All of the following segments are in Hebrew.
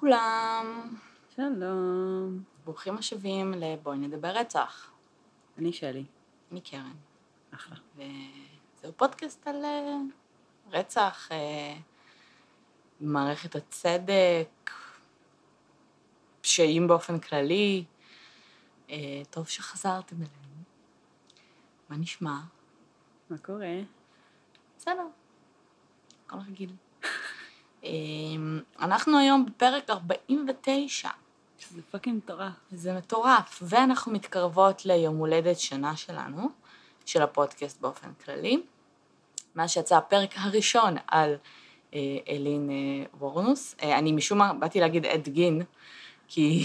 לכולם, שלום. ברוכים השבים לבואי נדבר רצח. אני שלי. אני קרן, אחלה. וזהו פודקאסט על אה, רצח, אה, מערכת הצדק, פשעים באופן כללי. אה, טוב שחזרתם אלינו. מה נשמע? מה קורה? בסדר, הכל רגיל. אה, אנחנו היום בפרק 49. זה fucking מטורף. זה מטורף, ואנחנו מתקרבות ליום הולדת שנה שלנו, של הפודקאסט באופן כללי. מאז שיצא הפרק הראשון על אה, איילין אה, וורנוס. אה, אני משום מה באתי להגיד אד גין, כי...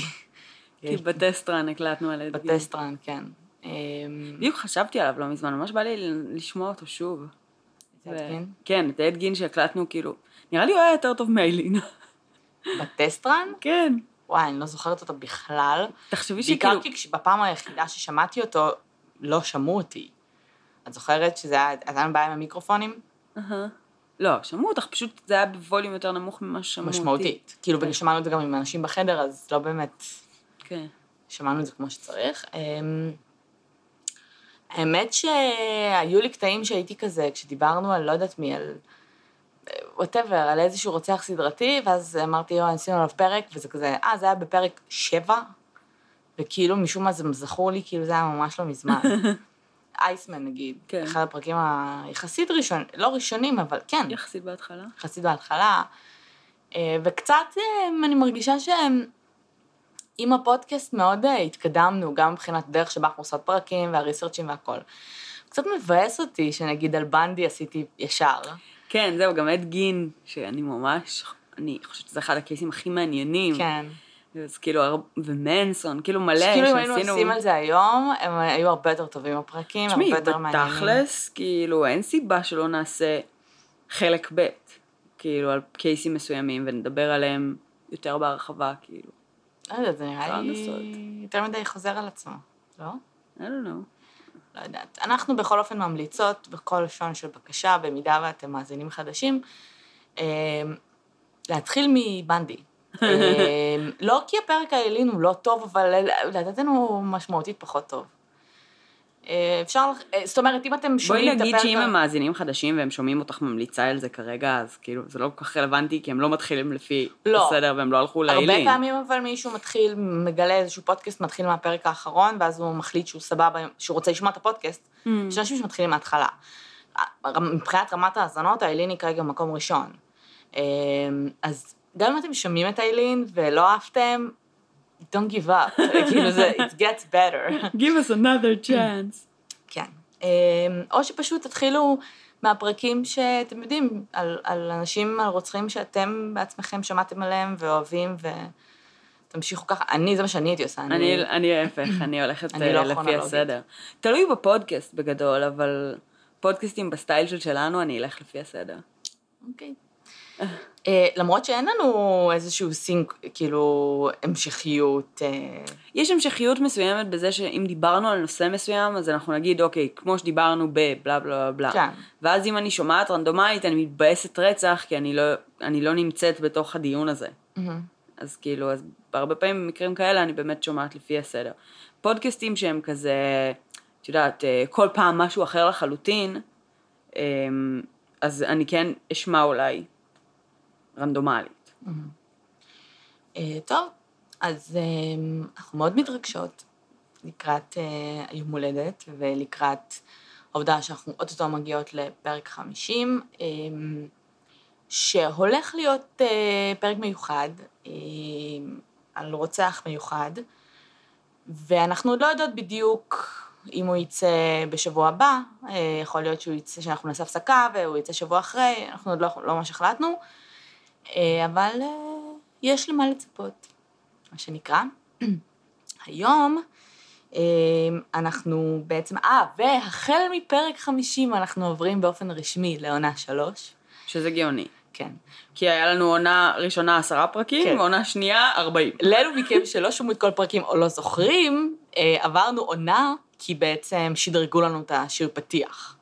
כי ב test run הקלטנו על אד גין. ב test run, כן. אה, בדיוק חשבתי עליו לא מזמן, ממש בא לי לשמוע אותו שוב. את אדגין? כן, את אדגין שהקלטנו, כאילו, נראה לי הוא היה יותר טוב מאילין. בטסטרן? כן. וואי, אני לא זוכרת אותו בכלל. תחשבי בעיקר שכאילו... כי כש- בפעם היחידה ששמעתי אותו, לא שמעו אותי. את זוכרת שזה היה, הייתה לנו בעיה עם המיקרופונים? לא, שמעו אותך, פשוט זה היה בווליום יותר נמוך ממה ששמעו אותי. משמעותית. כאילו, כן. ושמענו את זה גם עם אנשים בחדר, אז לא באמת כן. שמענו את זה כמו שצריך. אמ, האמת שהיו לי קטעים שהייתי כזה, כשדיברנו על לא יודעת מי, על whatever, על איזשהו רוצח סדרתי, ואז אמרתי, יואו, עשינו עליו פרק, וזה כזה, אה, זה היה בפרק שבע, וכאילו משום מה זה זכור לי, כאילו זה היה ממש לא מזמן. אייסמן נגיד, כן. אחד הפרקים היחסית ראשון, לא ראשונים, אבל כן, יחסית בהתחלה. יחסית בהתחלה, אה, וקצת אה, אני מרגישה שעם הפודקאסט מאוד אה, התקדמנו, גם מבחינת דרך שבה אנחנו עושות פרקים והריסרצ'ים והכל. קצת מבאס אותי שנגיד על בנדי עשיתי ישר. כן, זהו, גם אדגין, שאני ממש, אני חושבת שזה אחד הקייסים הכי מעניינים. כן. אז כאילו, ומנסון, כאילו מלא שכאילו אם היינו שעשינו... עושים על זה היום, הם היו הרבה יותר טובים הפרקים, תשמעי, הרבה יותר מעניינים. בתכלס, כאילו, אין סיבה שלא נעשה חלק ב', כאילו, על קייסים מסוימים, ונדבר עליהם יותר בהרחבה, כאילו. לא יודעת, זה נראה לי. יותר מדי חוזר על עצמו, לא? I don't know. לא יודעת. אנחנו בכל אופן ממליצות בכל לשון של בקשה, במידה ואתם מאזינים חדשים, אה, להתחיל מבנדי. אה, לא כי הפרק העלין הוא לא טוב, אבל לדעתנו הוא משמעותית פחות טוב. אה, אפשר, אה, זאת אומרת, אם אתם בואי שומעים את הפרק... נגיד שאם הם מאזינים חדשים והם שומעים אותך ממליצה על זה כרגע, אז כאילו, זה לא כל כך רלוונטי, כי הם לא מתחילים לפי לא. הסדר והם לא הלכו הרבה לאילין. פעמים אבל מישהו מתחיל, מגלה איזשהו פודקאסט, מתחיל מהפרק האחרון, ואז הוא מחליט שהוא סבבה, שהוא רוצה לשמוע את הפודקאסט. Mm. יש אנשים שמתחילים מההתחלה. מבחינת רמת האזנות, האילין היא כרגע במקום ראשון. אמ, אז גם אם אתם שומעים את האילין ולא אהבתם, don't give up, כאילו זה, it gets better. Give us another chance. כן. אמ, או שפשוט תתחילו מהפרקים שאתם יודעים, על, על אנשים, על רוצחים שאתם בעצמכם שמעתם עליהם ואוהבים, ותמשיכו ככה. אני, זה מה שאני הייתי עושה. אני, אני ההפך, אני הולכת אני אה, לא לפי. הסדר. תלוי בפודקאסט בגדול, אבל פודקאסטים בסטייל של שלנו, אני אלך לפי הסדר. אוקיי. אה, למרות שאין לנו איזשהו sync, כאילו, המשכיות. אה, יש המשכיות מסוימת בזה שאם דיברנו על נושא מסוים, אז אנחנו נגיד, אוקיי, כמו שדיברנו בבלה בלה בלה בלה. כן. ואז אם אני שומעת רנדומלית, אני מתבאסת רצח, כי אני לא, אני לא נמצאת בתוך הדיון הזה. אז כאילו, אז הרבה פעמים במקרים כאלה אני באמת שומעת לפי הסדר. פודקאסטים שהם כזה, את יודעת, אה, כל פעם משהו אחר לחלוטין, אז אני כן אשמע אולי רנדומלית. אה, טוב, אז אה, אנחנו מאוד מתרגשות לקראת אה, היום הולדת ולקראת העובדה שאנחנו אוטוטו מגיעות לפרק 50, אה, שהולך להיות פרק מיוחד על רוצח מיוחד, ואנחנו עוד לא יודעות בדיוק אם הוא יצא בשבוע הבא, יכול להיות שהוא יצא, שאנחנו נעשה הפסקה והוא יצא שבוע אחרי, אנחנו עוד לא, לא ממש החלטנו. אה, אבל אה, יש למה לצפות, מה שנקרא. היום אה, אנחנו בעצם, אה, והחל מפרק 50 אנחנו עוברים באופן רשמי לעונה 3. שזה גאוני. כן. כי היה לנו עונה ראשונה עשרה פרקים, כן. ועונה שנייה ארבעים. לאלו מכם שלא שמעו את כל הפרקים או לא זוכרים, עברנו עונה כי בעצם שדרגו לנו את השיר פתיח.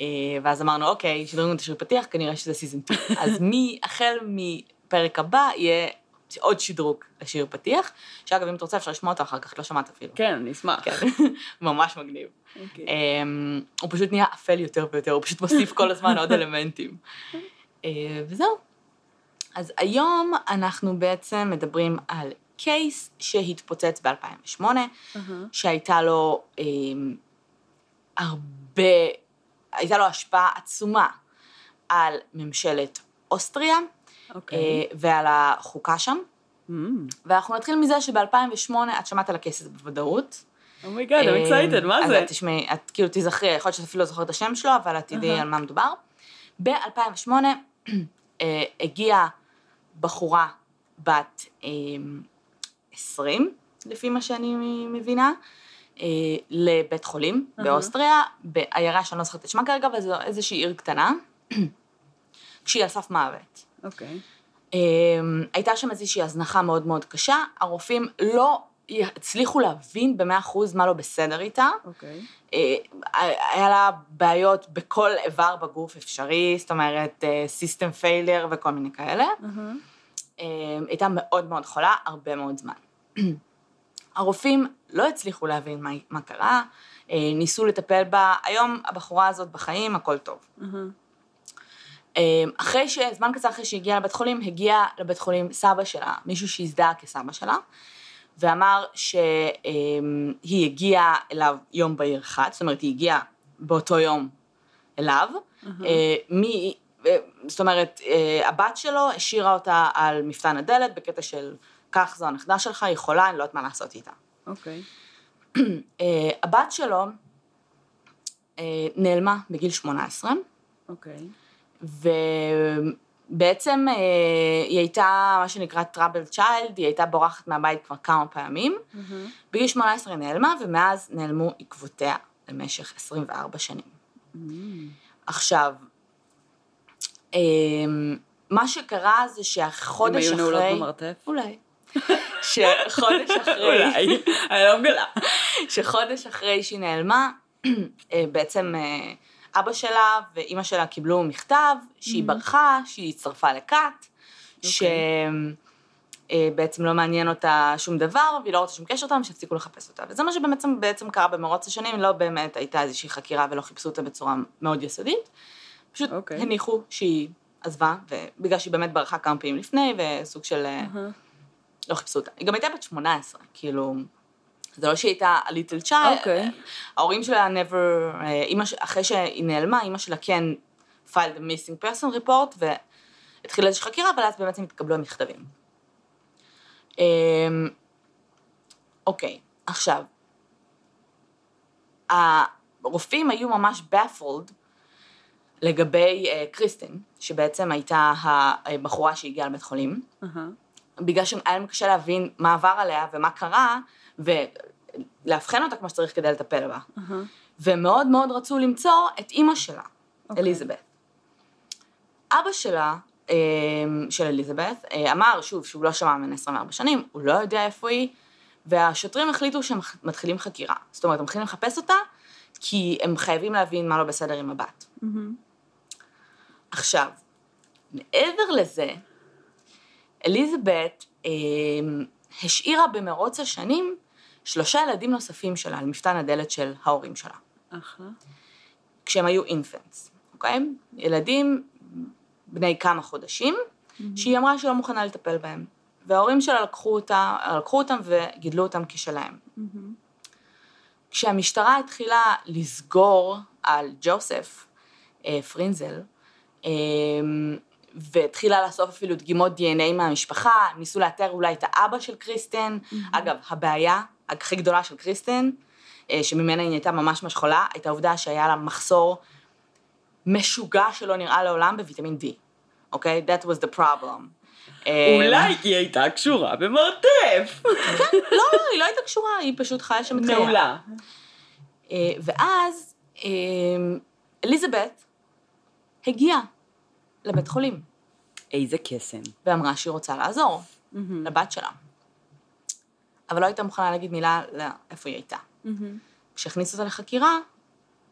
אה, ואז אמרנו, אוקיי, שדרגו לנו את השיר פתיח, כנראה שזה season 2. אז מי, החל מפרק הבא יהיה עוד שדרוג לשיר פתיח, שאגב, אם אתה רוצה אפשר לשמוע אותו אחר כך, לא שמעת אפילו. כן, אני אשמח. כן, ממש מגניב. אוקיי. אמ, הוא פשוט נהיה אפל יותר ויותר, הוא פשוט מוסיף כל הזמן עוד אלמנטים. אה, וזהו. אז היום אנחנו בעצם מדברים על קייס שהתפוצץ ב-2008, אהה. שהייתה לו הרבה, הייתה לו השפעה עצומה על ממשלת אוסטריה אוקיי. אה, ועל החוקה שם. Mm. ואנחנו נתחיל מזה שב-2008, את שמעת על הזה בוודאות. oh my god, I'm excited, מה אז זה? את תשמעי, את כאילו תיזכרי, יכול להיות שאת אפילו לא זוכרת את השם שלו, אבל את תדעי אהה. על מה מדובר. ב-2008 אה, הגיעה בחורה בת אה, 20, לפי מה שאני מבינה, אה, לבית חולים אהה. באוסטריה, בעיירה שאני לא זוכרת את שמה כרגע, אבל זו איזושהי עיר קטנה, כשהיא על סף מוות. אוקיי. אמ, הייתה שם איזושהי הזנחה מאוד מאוד קשה, הרופאים לא הצליחו להבין במאה אחוז מה לא בסדר איתה. אוקיי. אה, היה לה בעיות בכל איבר בגוף אפשרי, זאת אומרת, system failure וכל מיני כאלה. אהה. אה, הייתה מאוד מאוד חולה, הרבה מאוד זמן. הרופאים לא הצליחו להבין מה, מה קרה, אה, ניסו לטפל בה, היום הבחורה הזאת בחיים, הכל טוב. אהה. אמ, אחרי ש... זמן קצר אחרי שהגיעה לבית חולים, הגיע לבית חולים סבא שלה, מישהו שהזדהה כסבא שלה, ואמר שהיא הגיעה אליו יום בהיר אחד, זאת אומרת, היא הגיעה באותו יום אליו. אה, מי... אה, זאת אומרת, אה, הבת שלו השאירה אותה על מפתן הדלת בקטע של, קח, זו הנכדה שלך, היא חולה, אני לא יודעת מה לעשות איתה. אוקיי. אה, הבת שלו אה, נעלמה בגיל 18, אוקיי. ובעצם אה, היא הייתה מה שנקרא טראבל צ'יילד, היא הייתה בורחת מהבית כבר כמה פעמים. אהה. בגיל 18 היא נעלמה, ומאז נעלמו עקבותיה למשך 24 שנים. Mm. עכשיו, מה שקרה זה שהחודש הם אחרי... היו נעולות במרתף? אולי. שחודש אחרי... אולי. אני לא מגלה. שחודש אחרי שהיא נעלמה, אה, בעצם אה, אבא שלה ואימא שלה קיבלו מכתב שהיא ברחה, שהיא הצטרפה לכת, שבעצם לא מעניין אותה שום דבר, והיא לא רוצה שום קשר אותם, שיפסיקו לחפש אותה. וזה מה שבעצם בעצם קרה במרוץ השנים, לא באמת הייתה איזושהי חקירה ולא חיפשו אותה בצורה מאוד יסודית, פשוט אוקיי. הניחו שהיא עזבה, ובגלל שהיא באמת ברחה כמה פעמים לפני, וסוג של... אה, אהה. לא חיפשו אותה. היא גם הייתה בת 18, כאילו, זה לא שהיא הייתה a little child. אוקיי. ההורים שלה never, אה, אימא, אחרי שהיא נעלמה, אימא שלה כן filed a missing person report, והתחילה איזושהי חקירה, אבל אז הם התקבלו המכתבים. אמ, אוקיי, עכשיו, הרופאים היו ממש baffled לגבי אה, קריסטין, שבעצם הייתה הבחורה שהגיעה לבית חולים. אהה. בגלל שהיה להם קשה להבין מה עבר עליה ומה קרה, ולאבחן אותה כמו שצריך כדי לטפל בה. אהה. והם מאוד רצו למצוא את אימא שלה, אוקיי. אליזבת. אבא שלה, אה, של אליזבת, אה, אמר שוב שהוא לא שמע ממנה 24 שנים, הוא לא יודע איפה היא, והשוטרים החליטו שהם מתחילים חקירה. זאת אומרת, הם מתחילים לחפש אותה, כי הם חייבים להבין מה לא בסדר עם הבת. מהמם. עכשיו, מעבר לזה, אליזבת אה, השאירה במרוץ השנים שלושה ילדים נוספים שלה על מפתן הדלת של ההורים שלה, אחלה. כשהם היו אינפנטס, אוקיי? ילדים בני כמה חודשים, שהיא אמרה שהיא לא מוכנה לטפל בהם. וההורים שלה לקחו, אותה, לקחו אותם וגידלו אותם כשלהם. מהמם. כשהמשטרה התחילה לסגור על ג'וסף אה, פרינזל, אה, והתחילה לאסוף אפילו דגימות דנ"א מהמשפחה, ניסו לאתר אולי את האבא של קריסטן. אגב, הבעיה הכי גדולה של קריסטן, אה, שממנה היא הייתה ממש ממש חולה, הייתה העובדה שהיה לה מחסור משוגע שלא נראה לעולם בוויטמין D, אוקיי? That was the problem. אה, אולי כי היא הייתה קשורה במרתף. לא, לא, היא לא הייתה קשורה, היא פשוט חיה שם את חייה. מעולה. אה, ואז אליזבת הגיעה לבית חולים, איזה קסם. ואמרה שהיא רוצה לעזור מהמם. לבת שלה. אבל לא הייתה מוכנה להגיד מילה לאיפה היא הייתה. מהמם. כשהכניסו אותה לחקירה,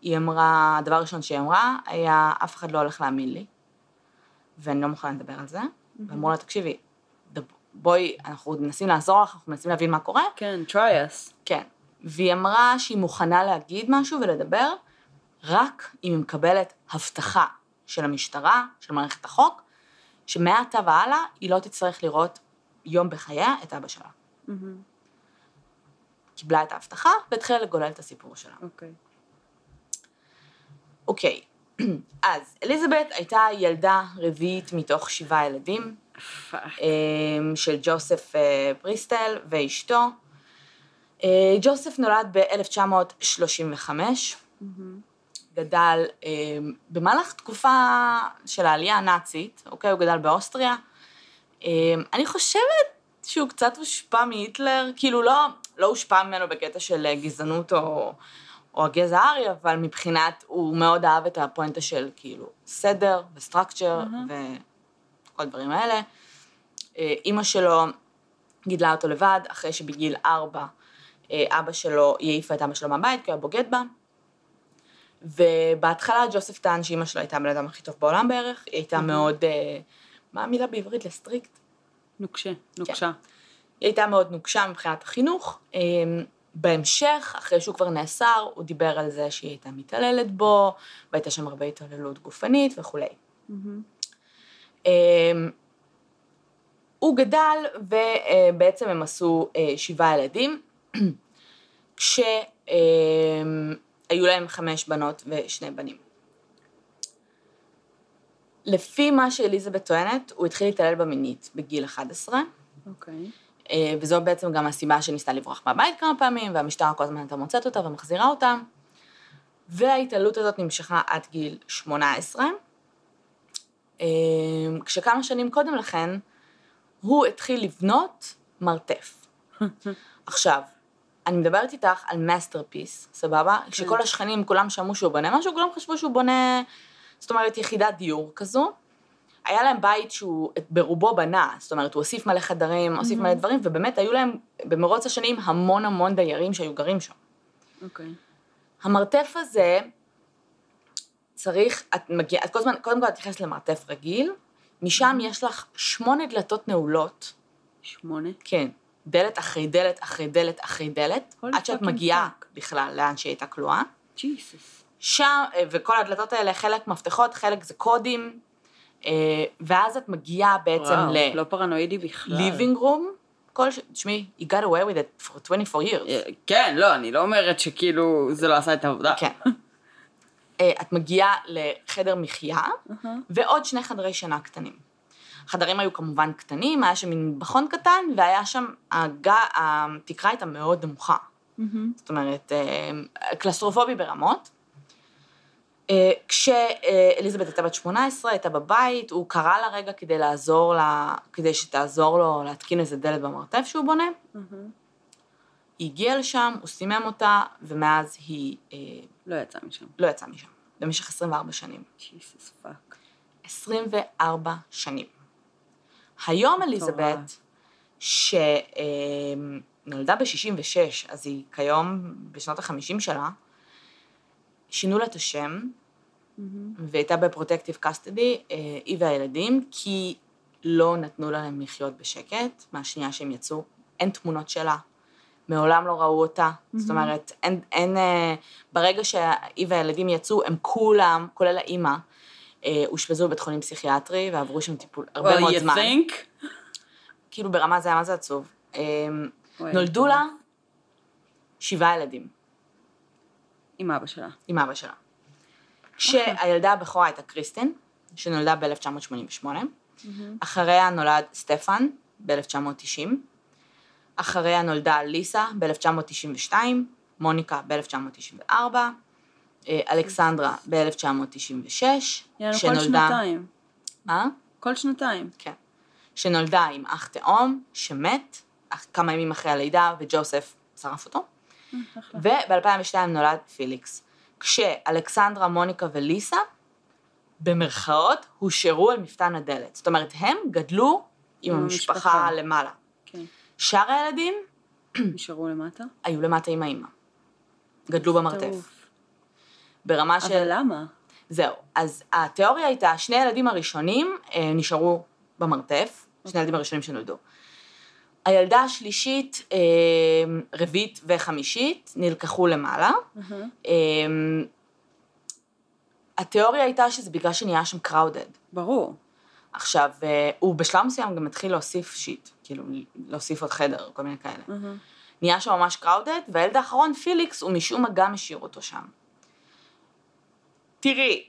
היא אמרה, הדבר הראשון שהיא אמרה היה, אף אחד לא הולך להאמין לי, ואני לא מוכנה לדבר על זה. ואמרו לה, תקשיבי, בואי, אנחנו מנסים לעזור לך, אנחנו מנסים להבין מה קורה. כן, try us. כן. והיא אמרה שהיא מוכנה להגיד משהו ולדבר, רק אם היא מקבלת הבטחה של המשטרה, של מערכת החוק, שמעתה והלאה היא לא תצטרך לראות יום בחייה את אבא שלה. קיבלה את ההבטחה והתחילה לגולל את הסיפור שלה. אוקיי. אוקיי, אז אליזבת הייתה ילדה רביעית מתוך שבעה ילדים. אמ, של ג'וסף אה, בריסטל ואשתו. אה, ג'וסף נולד ב-1935, גדל אמ, במהלך תקופה של העלייה הנאצית, אוקיי? הוא גדל באוסטריה. אמ, אני חושבת שהוא קצת הושפע מהיטלר, כאילו לא, לא הושפע ממנו בקטע של אה, גזענות או, או הגזע הארי, אבל מבחינת, הוא מאוד אהב את הפואנטה של כאילו סדר וסטרקצ'ר וכל הדברים האלה. אה, אימא שלו גידלה אותו לבד, אחרי שבגיל ארבע אה, אבא שלו, העיפה את אבא שלו מהבית, כי הוא היה בוגד בה. ובהתחלה ג'וסף טען שאימא שלו הייתה הבן אדם הכי טוב בעולם בערך, היא הייתה מאוד, אה, מה המילה בעברית לסטריקט? נוקשה, נוקשה. היא הייתה מאוד נוקשה מבחינת החינוך. אמ, בהמשך, אחרי שהוא כבר נאסר, הוא דיבר על זה שהיא הייתה מתעללת בו, והייתה שם הרבה התעללות גופנית וכולי. אמ, הוא גדל, ובעצם הם עשו אה, שבעה ילדים, כשהיו להם חמש בנות ושני בנים. לפי מה שאליזבת טוענת, הוא התחיל להתעלל בה מינית בגיל 11, אוקיי. אה, וזו בעצם גם הסיבה שניסתה לברוח מהבית כמה פעמים, והמשטרה כל הזמן הייתה מוצאת אותה ומחזירה אותה. וההתעללות הזאת נמשכה עד גיל 18. אה, כשכמה שנים קודם לכן, הוא התחיל לבנות מרתף. עכשיו, אני מדברת איתך על masterpiece, סבבה? כשכל השכנים, כולם שמעו שהוא בונה משהו, כולם חשבו שהוא בונה, זאת אומרת, יחידת דיור כזו. היה להם בית שהוא ברובו בנה, זאת אומרת, הוא הוסיף מלא חדרים, הוסיף מלא דברים, ובאמת היו להם במרוץ השנים המון המון דיירים שהיו גרים שם. אוקיי. המרתף הזה צריך, את מגיעה, את כל הזמן, קודם כל את נכנסת למרתף רגיל, משם יש לך שמונה דלתות נעולות, שמונה. כן, דלת אחרי דלת אחרי דלת אחרי דלת, עד שאת מגיעה. בכלל לאן שהיא הייתה כלואה. ג'יסוס. שם, אה, וכל הדלתות האלה, חלק מפתחות, חלק זה קודים, אה, ואז את מגיעה בעצם וואו, ל... לא פרנואידי בכלל. living room, כל ש... תשמעי, you got away with it for 24 years. אה, כן, לא, אני לא אומרת שכאילו זה לא עשה את העבודה. כן. את מגיעה לחדר מחיה, ועוד שני חדרי שינה קטנים. החדרים היו כמובן קטנים, היה שם מין מטבחון קטן, והיה שם, הג... התקרה הייתה מאוד נמוכה. זאת אומרת, אה, קלסטרופובי ברמות. אה, כשאליזבת הייתה בת 18, הייתה בבית, הוא קרא לה רגע כדי לעזור לה, כדי שתעזור לו להתקין איזה דלת במרתף שהוא בונה. היא הגיעה לשם, הוא סימם אותה, ומאז היא אה, לא יצא משם. לא יצאה משם, במשך 24 שנים. Jesus fuck. 24 שנים. היום אליזבת, שנולדה ב-66, אז היא כיום בשנות ה-50 שלה, שינו לה את השם, והייתה ב protective custody, היא והילדים, כי לא נתנו להם לחיות בשקט, מהשנייה שהם יצאו, אין תמונות שלה, מעולם לא ראו אותה, זאת אומרת, אין, אין, אה, ברגע שהיא והילדים יצאו, הם כולם, כולל האימא, אושפזו בבית חולים פסיכיאטרי ועברו שם טיפול הרבה Well, מאוד זמן. think? כאילו ברמה זה היה מה זה עצוב. אה, נולדו. לה שבעה ילדים עם אבא שלה. עם אבא שלה. כשהילדה הבכורה הייתה קריסטין, שנולדה ב-1988, אחריה נולד סטפן ב-1990, אחריה נולדה ליסה ב-1992, מוניקה ב-1994, אה, אלכסנדרה ב-1996, יענו כל שנתיים. מה? כל שנתיים. כן. שנולדה עם אח תאום, שמת, כמה ימים אחרי הלידה, וג'וסף שרף אותו. וב-2002 נולד פיליקס. כשאלכסנדרה, מוניקה וליסה, במרכאות, הושארו על מפתן הדלת. זאת אומרת, הם גדלו עם המשפחה. למעלה. כן. שאר הילדים נשארו למטה? היו למטה עם האימא. גדלו במרתף. ברמה של... אבל למה? זהו. אז התיאוריה הייתה, שני הילדים הראשונים אה, נשארו במרתף, שני הילדים הראשונים שנולדו. הילדה השלישית, אה, רביעית וחמישית, נלקחו למעלה. אה, התיאוריה הייתה שזה בגלל שנהיה שם קראודד. ברור. עכשיו, אה, הוא בשלב מסוים גם התחיל להוסיף שיט, כאילו, להוסיף עוד חדר, כל מיני כאלה. נהיה שם ממש קראודד, והילד האחרון, פיליקס, הוא משום מה גם השאיר אותו שם. תראי,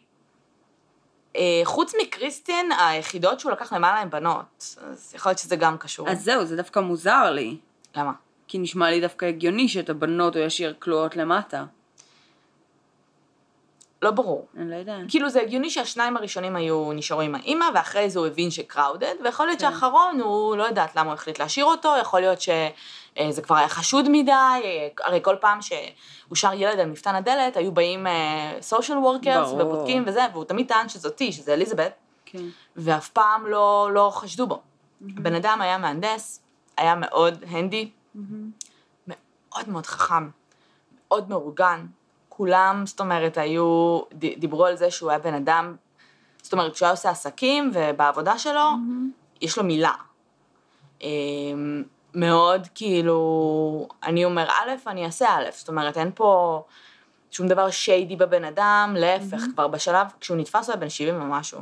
אה, חוץ מקריסטין, היחידות שהוא לקח למעלה הן בנות, אז יכול להיות שזה גם קשור. אז זהו, זה דווקא מוזר לי. למה? כי נשמע לי דווקא הגיוני שאת הבנות הוא ישאיר כלואות למטה. לא ברור. אני לא יודעת. כאילו זה הגיוני שהשניים הראשונים היו נשארו עם האימא, ואחרי זה הוא הבין שקראודד, ויכול להיות כן. שהאחרון, הוא לא יודעת למה הוא החליט להשאיר אותו, יכול להיות שזה כבר היה חשוד מדי, אה, הרי כל פעם שאושר ילד על מפתן הדלת, היו באים סושיאל וורקרס ברור. ובודקים וזה, והוא תמיד טען שזאתי, שזה אליזבת, כן. ואף פעם לא, לא חשדו בו. הבן אדם היה מהנדס, היה מאוד הנדי, מאוד מאוד חכם, מאוד מאורגן. כולם, זאת אומרת, היו, דיברו על זה שהוא היה בן אדם, זאת אומרת, כשהוא היה עושה עסקים ובעבודה שלו, יש לו מילה. אמ, מאוד כאילו, אני אומר א', אני אעשה א', זאת אומרת, אין פה שום דבר שיידי בבן אדם, להפך, כבר בשלב, כשהוא נתפס הוא היה בן 70 ומשהו.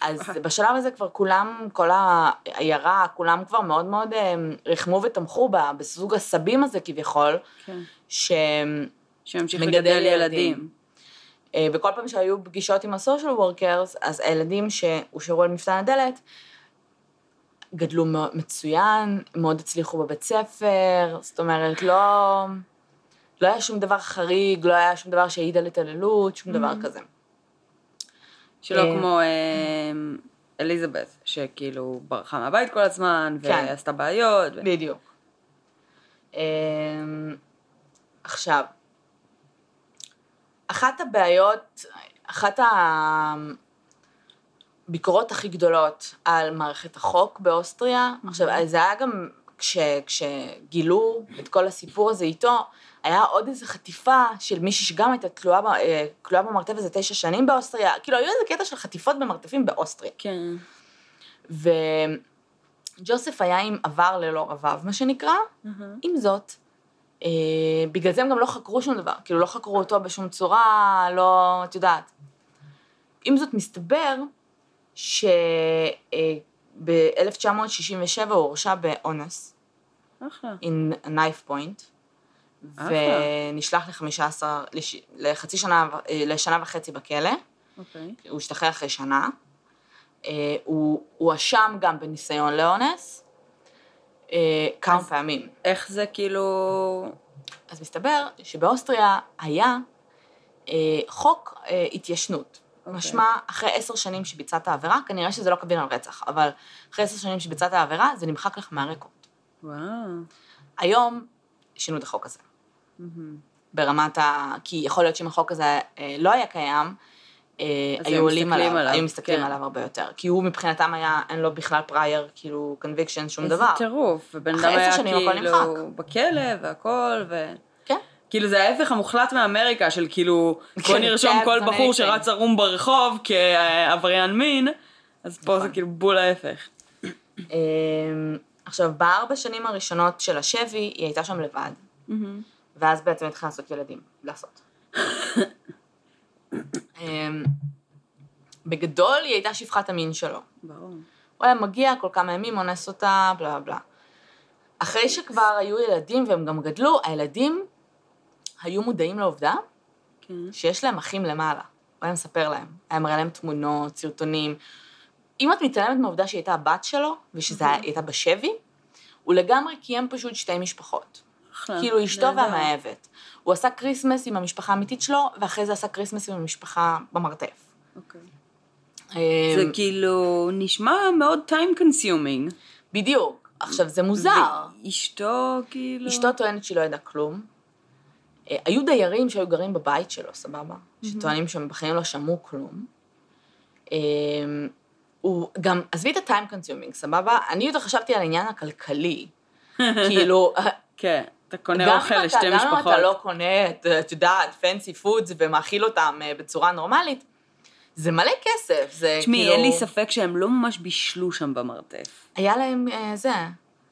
אז בשלב הזה כבר כולם, כל העיירה, כולם כבר מאוד מאוד אמ, ריחמו ותמכו בה, בסוג הסבים הזה כביכול, כן. שהם... שימשיך לגדל ילדים. ילדים. אה, וכל פעם שהיו פגישות עם הסושיאל וורקרס, אז הילדים שהושארו על מפתן הדלת, גדלו מאוד מצוין, מאוד הצליחו בבית ספר, זאת אומרת, לא, לא היה שום דבר חריג, לא היה שום דבר שהעיד על התעללות, שום דבר כזה. שלא אה, כמו אה, אליזבת, שכאילו ברחה מהבית כל הזמן, כן. ועשתה בעיות. ו- בדיוק. עכשיו, אחת הבעיות, אחת הביקורות הכי גדולות על מערכת החוק באוסטריה, עכשיו, זה היה גם, כש, כשגילו את כל הסיפור הזה איתו, היה עוד איזו חטיפה של מישהי שגם הייתה תלויה, אה, תלויה במרתף איזה תשע שנים באוסטריה, כאילו היו איזה קטע של חטיפות במרתפים באוסטריה. כן. וג'וסף היה עם עבר ללא רבב, מה שנקרא. עם זאת, בגלל זה הם גם לא חקרו שום דבר, כאילו לא חקרו אותו בשום צורה, לא, את יודעת. עם זאת, מסתבר שב-1967 הוא הורשע באונס, אחלה. in a knife point, אחלה. ונשלח ל-15, לש- לחצי שנה, אה, לשנה וחצי בכלא. אוקיי. הוא השתחרר אחרי שנה. אה, הוא הואשם גם בניסיון לאונס, אה, כמה אז- פעמים. איך זה כאילו... אז מסתבר שבאוסטריה היה אה, חוק אה, התיישנות. אוקיי. משמע, אחרי עשר שנים שביצעת עבירה, כנראה שזה לא קביל על רצח, אבל אחרי עשר שנים שביצעת עבירה, זה נמחק לך מהרקורד. וואו. היום שינו את החוק הזה. ברמת ה... כי יכול להיות שאם החוק הזה אה, לא היה קיים, היו היו עולים עליו, עליו, היו מסתכלים כן. עליו הרבה יותר. כי הוא מבחינתם היה, אין לו בכלל prior, כאילו, conviction, שום איזה דבר. טירוף. ובן אדם היה כאילו. בכלא והכל, ו... כן. כאילו זה ההפך המוחלט מאמריקה של כאילו, בוא כן, נרשום כל tabs on בחור. שרץ ערום ברחוב כעבריין מין, אז פה נכון. זה כאילו בול ההפך. אמ, עכשיו, בארבע שנים הראשונות של השבי, היא הייתה שם לבד, ואז בעצם התחילה לעשות ילדים, לעשות. אמ, בגדול, היא הייתה שפחת המין שלו. ברור. הוא היה מגיע כל כמה ימים, אונס אותה, בלה בלה. אחרי שכבר היו ילדים והם גם גדלו, הילדים היו מודעים לעובדה כן. שיש להם אחים למעלה. הוא היה מספר להם, היה מראה להם תמונות, סרטונים. אם את מתעלמת מהעובדה שהיא הייתה הבת שלו, ושהיא הייתה בשבי, הוא לגמרי קיים פשוט שתי משפחות. אחלה. כאילו אשתו. והמאהבת. הוא עשה Christmas עם המשפחה האמיתית שלו, ואחרי זה עשה Christmas עם המשפחה במרתף. אוקיי. אמ, זה כאילו נשמע מאוד time consuming. בדיוק. עכשיו, זה מוזר. ואשתו כאילו... אשתו טוענת שהיא לא ידעה כלום. אה, היו דיירים שהיו גרים בבית שלו, סבבה? שטוענים שהם בחיים לא שמעו כלום. אה, הוא גם, עזבי את ה-time consuming, סבבה? אני יותר חשבתי על העניין הכלכלי. כאילו, כן, אתה קונה גם אוכל אם אתה- לשתי גם אם משפחות. אתה לא קונה, את את יודעת, פנסי פודס ומאכיל אותם אה, בצורה נורמלית, זה מלא כסף, זה תשמעי, כאילו... אין לי ספק שהם לא ממש בישלו שם במרתף. היה להם אה, זה,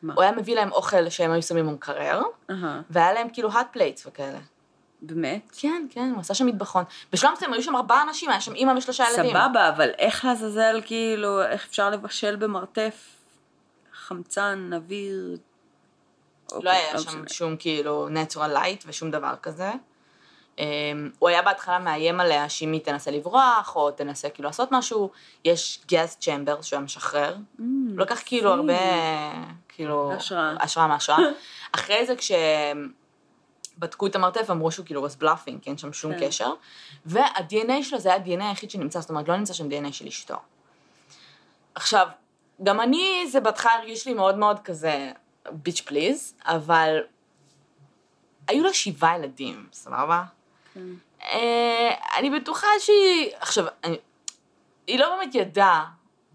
מה? הוא היה מביא להם אוכל שהם היו שמים במקרר, אהה, והיה להם כאילו hot plates וכאלה. באמת? כן, כן, הוא עשה שם מטבחון. בשלב מסוים היו שם ארבעה אנשים, היה שם אימא ושלושה ילדים. סבבה, אבל איך לעזאזל, כאילו, איך אפשר לבשל במרתף חמצן, אוויר? לא אוקיי, היה שם משנה. שום כאילו natural light ושום דבר כזה. אמ, הוא היה בהתחלה מאיים עליה שאם היא תנסה לברוח, או תנסה כאילו לעשות משהו, יש גז צ'מבר שהוא היה משחרר. Mm, הוא לקח כאילו הרבה, כאילו, השראה. השראה מהשראה. אחרי זה כשבדקו את המרתף אמרו שהוא כאילו was bluffing, כי אין שם שום כן. קשר. וה-DNA שלו זה היה ה-DNA היחיד שנמצא, זאת אומרת לא נמצא שם DNA של אשתו. עכשיו, גם אני, זה בהתחלה הרגיש לי מאוד מאוד כזה ביץ' פליז, אבל היו לה שבעה ילדים, סבבה? כן. אה, אני בטוחה שהיא... עכשיו, אני, היא לא באמת ידעה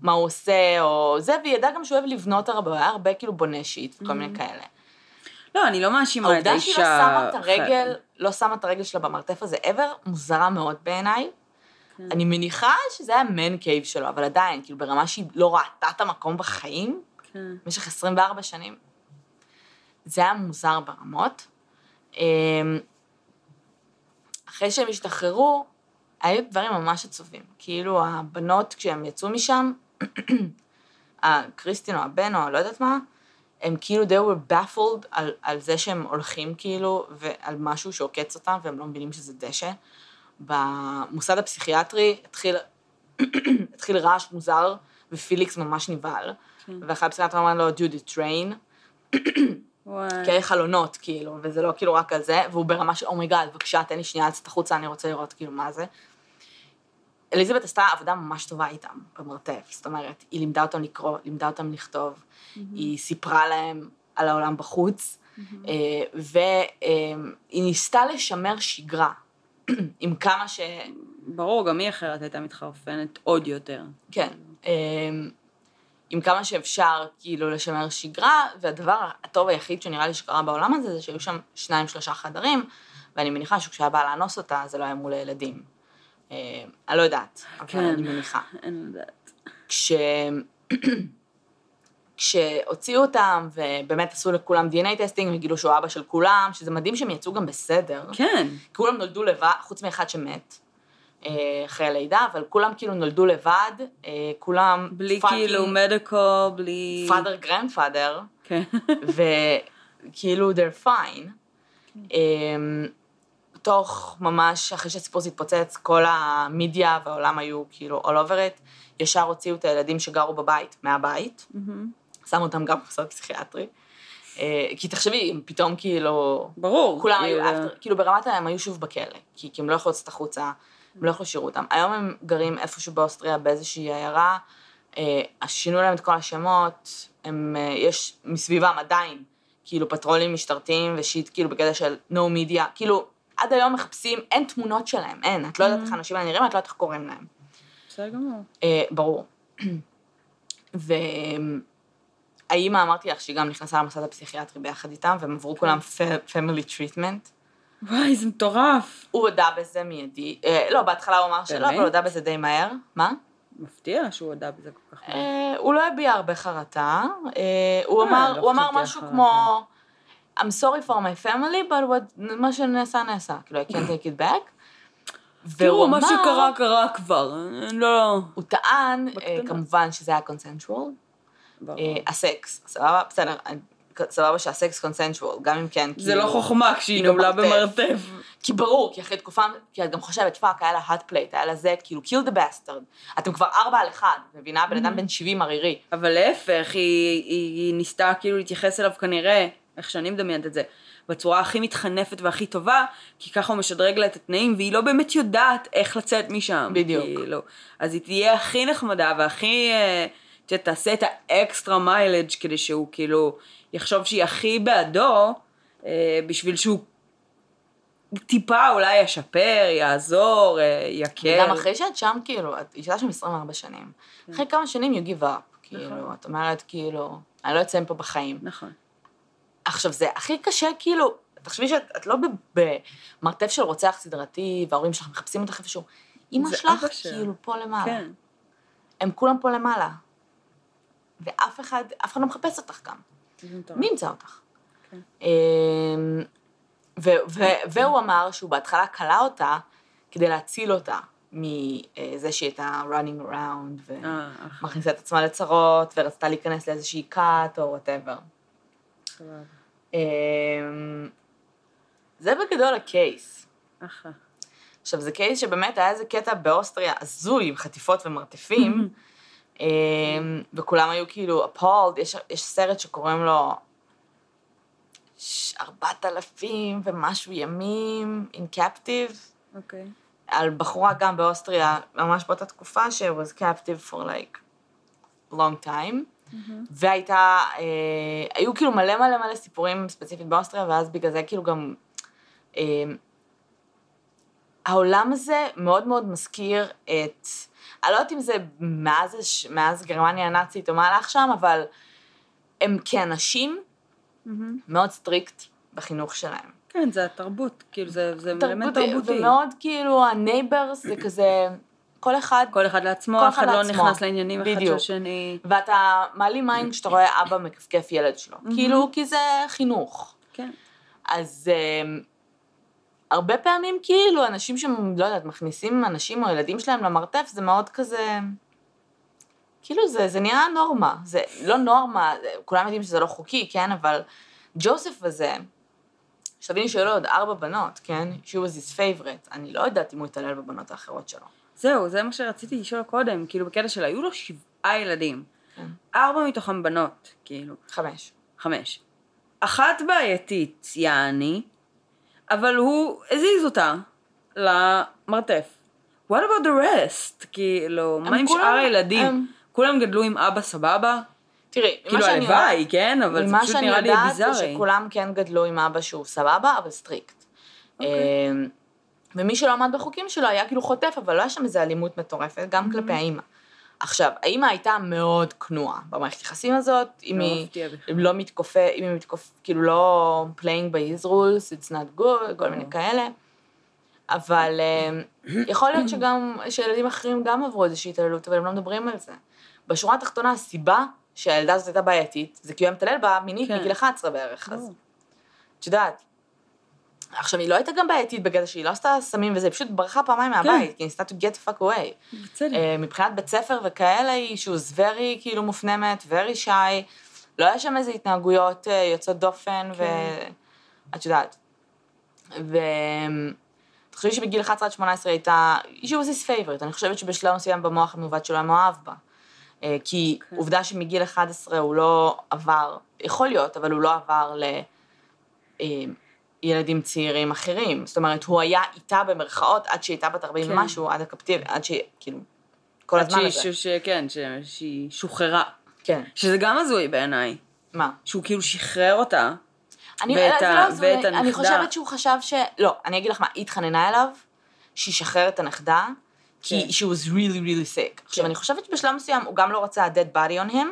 מה הוא עושה, או זה, והיא ידעה גם שהוא אוהב לבנות הרבה, הוא היה הרבה כאילו בונה שיט וכל מיני כאלה. לא, אני לא מאשימה את העובדה האישה. שהיא לא שמה את. הרגל, לא שמה את הרגל שלה במרתף הזה ever, מוזרה מאוד בעיניי. כן. אני מניחה שזה היה מן קייב שלו, אבל עדיין, כאילו ברמה שהיא לא ראתה את המקום בחיים, כן. במשך 24 שנים. זה היה מוזר ברמות. אמ, אחרי שהם השתחררו, היו דברים ממש עצובים. כאילו הבנות, כשהם יצאו משם, הקריסטין או הבן או לא יודעת מה, הם כאילו, they were baffled על, על זה שהם הולכים כאילו, ועל משהו שעוקץ אותם, והם לא מבינים שזה דשא. במוסד הפסיכיאטרי התחיל, התחיל רעש מוזר, ופיליקס ממש נבהל. ואחרי הפסיכיאטר אמר לו, ג'ודי, train, וואי. כאלה חלונות, כאילו, וזה לא כאילו רק על זה, והוא ברמה של, oh my god, בבקשה, תן לי שנייה לצאת החוצה, אני רוצה לראות כאילו מה זה. אליזבת עשתה עבודה ממש טובה איתם במרתף, זאת אומרת, היא לימדה אותם לקרוא, לימדה אותם לכתוב, היא סיפרה להם על העולם בחוץ, אה, והיא ניסתה לשמר שגרה, עם כמה ש... ברור, גם היא אחרת הייתה מתחרפנת עוד יותר. כן, אמ, עם כמה שאפשר כאילו לשמר שגרה, והדבר הטוב היחיד שנראה לי שקרה בעולם הזה, זה שהיו שם שניים שלושה חדרים, ואני מניחה שכשהיה בא לאנוס אותה, זה לא היה מול הילדים. אמ, אני לא יודעת, אבל כן. אני מניחה. אין לדעת. כש... כשהוציאו אותם, ובאמת עשו לכולם DNA טסטינג, וגילו שהוא אבא של כולם, שזה מדהים שהם יצאו גם בסדר. כן. כולם נולדו לבד, חוץ מאחד שמת. אה, אחרי הלידה, אבל כולם כאילו נולדו לבד, אה, כולם בלי כאילו מדיקו, בלי... father grandfather, כן. וכאילו they're fine. אמ, תוך ממש, אחרי שהסיפור הזה התפוצץ, כל המדיה והעולם היו כאילו all over it, ישר הוציאו את הילדים שגרו בבית, מהבית, שמו אותם גם במוסד פסיכיאטרי. אה, כי תחשבי, הם פתאום כאילו... ברור. כולם כאילו, היו, after, כאילו ברמת הם היו שוב בכלא, כי, כי הם לא יכלו לצאת החוצה, הם לא יכלו להשאיר אותם. היום הם גרים איפשהו באוסטריה, באיזושהי עיירה, אה, שינו להם את כל השמות, הם, אה, יש מסביבם עדיין, כאילו פטרולים משטרתיים ושיט, כאילו בקטע של no media, כאילו עד היום מחפשים, אין תמונות שלהם, אין, את לא יודעת איך האנשים האלה נראים, את לא יודעת איך קוראים להם. בסדר גמור. אה, ברור. והאימא, אמרתי לך שהיא גם נכנסה למוסד הפסיכיאטרי ביחד איתם, והם עברו כולם family treatment. וואי, זה מטורף. הוא הודה בזה מיידי, אה, לא, בהתחלה הוא אמר שלא? אבל הוא הודה בזה די מהר. מה? מפתיע שהוא הודה בזה כל כך מהר. אה, הוא לא הביע הרבה חרטה. אה, הוא אה, אמר, לא הוא אמר משהו חרטה. כמו, I'm sorry for my family, but what, מה שנעשה נעשה. כאילו, I can't take it back. תראו, והוא מה שקרה קרה כבר. לא... הוא טען, אה. כמובן שזה היה consensual, ברור. הסקס, סבבה? בסדר, סבבה שהסקס consensual, גם אם כן, זה לא כאילו- חוכמה כשהיא כאילו נעולה במרתף. כי ברור, כי אחרי תקופה, כי את גם חושבת, fuck, היה לה hot plate, היה לה זה, כאילו, kill the bastard. אתם כבר ארבע על אחד, מבינה? בן אדם בן 70 ערירי. אבל להפך, היא, ניסתה כאילו להתייחס אליו כנראה, איך שאני מדמיינת את זה, בצורה הכי מתחנפת והכי טובה, כי ככה הוא משדרג לה את התנאים, והיא לא באמת יודעת איך לצאת משם. בדיוק. כאילו. אז היא תהיה הכי נחמדה והכי, אה, את האקסטרה מיילג' כדי שהוא כאילו יחשוב שהיא הכי בעדו, אה, בשביל שהוא טיפה אולי ישפר, יעזור, אה, יקל. גם אחרי שאת שם, כאילו, את אישה שם 24 שנים. אחרי כמה שנים you give up. כאילו, נכון. את אומרת, כאילו, אני לא אצא מפה בחיים. נכון. עכשיו, זה הכי קשה, כאילו, תחשבי שאת את לא במרתף של רוצח סדרתי, וההורים שלך מחפשים אותך איפשהו. זה שלך. כאילו, פה למעלה. כן. הם כולם פה למעלה. ואף אחד, אף אחד לא מחפש אותך גם. מי ימצא אותך? כן. אמ, והוא אמר שהוא בהתחלה כלא אותה כדי להציל אותה מזה שהיא הייתה running around אה. ומכניסה את עצמה לצרות ורצתה להיכנס לאיזושהי כת או whatever. סבבה. אמ, זה בגדול ה case. אחלה. עכשיו, זה case שבאמת היה איזה קטע באוסטריה הזוי עם חטיפות ומרתפים, וכולם היו כאילו appalled, יש, יש סרט שקוראים לו ארבעת אלפים ומשהו ימים in captive, אוקיי. על בחורה גם באוסטריה, ממש באותה תקופה, ש- was captive for like long time. והייתה, אה, היו כאילו מלא מלא מלא סיפורים ספציפית באוסטריה, ואז בגלל זה כאילו גם, אה, העולם הזה מאוד מאוד מזכיר את, אני לא יודעת אם זה מאז, מאז גרמניה הנאצית או מה הלך שם, אבל הם כאנשים מאוד strict בחינוך שלהם. כן, זה התרבות, כאילו זה, זה אלמנט תרבותי, תרבותי. ומאוד כאילו ה neighbors זה כזה, כל אחד כל אחד לעצמו, כל אחד אחד לא לעצמו. נכנס לעניינים אחד של בדיוק. השני. ואתה מעלים עין כשאתה רואה אבא מכפכף ילד שלו. כאילו, כי זה חינוך. כן. אז um, הרבה פעמים כאילו אנשים שהם, לא יודעת, מכניסים אנשים או ילדים שלהם למרתף, זה מאוד כזה... כאילו זה, זה נהיה נורמה. זה לא נורמה, כולם יודעים שזה לא חוקי, כן? אבל ג'וסף הזה, שתביני שהיו לו עוד ארבע בנות, כן? She was his favorite. אני לא יודעת אם הוא התעלל בבנות האחרות שלו. זהו, זה מה שרציתי לשאול קודם, כאילו בקטע של היו לו שבעה ילדים. כן. ארבע מתוכם בנות, כאילו, חמש. חמש. אחת בעייתית, יעני, אבל הוא הזיז אותה למרתף. What about the rest? כאילו, מה עם שאר הילדים? כולם גדלו עם אבא סבבה? תראי, ממה כאילו שאני. הלוואי, כן? אבל זה ממה פשוט שאני נראה לי יודעת זה ביזארי. שכולם כן גדלו עם אבא שהוא סבבה, אבל strict. אוקיי. אמ, ומי שלא עמד בחוקים שלו היה כאילו חוטף, אבל לא היה שם איזה אלימות מטורפת. גם כלפי האימא. עכשיו, האימא הייתה מאוד כנועה במערכת יחסים הזאת, אם לא היא לא מתכופף, אם היא מתכופף, כאילו לא playing by his rules, it's not good, כל. מיני כאלה. אבל אמ, יכול להיות שגם, שילדים אחרים גם עברו איזושהי התעללות, אבל הם לא מדברים על זה. בשורה התחתונה, הסיבה שהילדה הזאת הייתה בעייתית, זה כי הוא היה מתעלל בה מינית כן. מגיל 11 בערך, אז. את יודעת. עכשיו, היא לא הייתה גם בעייתית בקטע שהיא לא עשתה סמים וזה, היא פשוט ברחה פעמיים כן. מהבית, כי היא ניסתה to get fuck away. בצדק. אה, מבחינת בית ספר וכאלה, היא שהוא very כאילו מופנמת, very shy, לא היה שם איזה התנהגויות אה, יוצאות דופן, כן. ואת יודעת. ו... תחשבי שבגיל 11 עד 18 הייתה, she was his favorite, אני חושבת שבשלב מסוים במוח המעוות שלו היה מאוהב בה. אה, כי כן. עובדה שמגיל 11 הוא לא עבר, יכול להיות, אבל הוא לא עבר לילדים צעירים אחרים. זאת אומרת, הוא היה איתה במרכאות עד שהיא הייתה בת 40 כן. ומשהו, עד הקפטיב, עד שהיא, כאילו, כל הזמן שהיא- הזה. ש- ש- כן, ש- שהיא שוחררה. כן. שזה גם הזוי בעיניי. מה? שהוא כאילו שחרר אותה. אני, ואת ה- לא ואת אני הנכדה. חושבת שהוא חשב ש... לא, אני אגיד לך מה, היא התחננה אליו, שישחרר את הנכדה, כי כן. she was really really sick. עכשיו, כן. אני חושבת שבשלב מסוים הוא גם לא רצה dead body on him,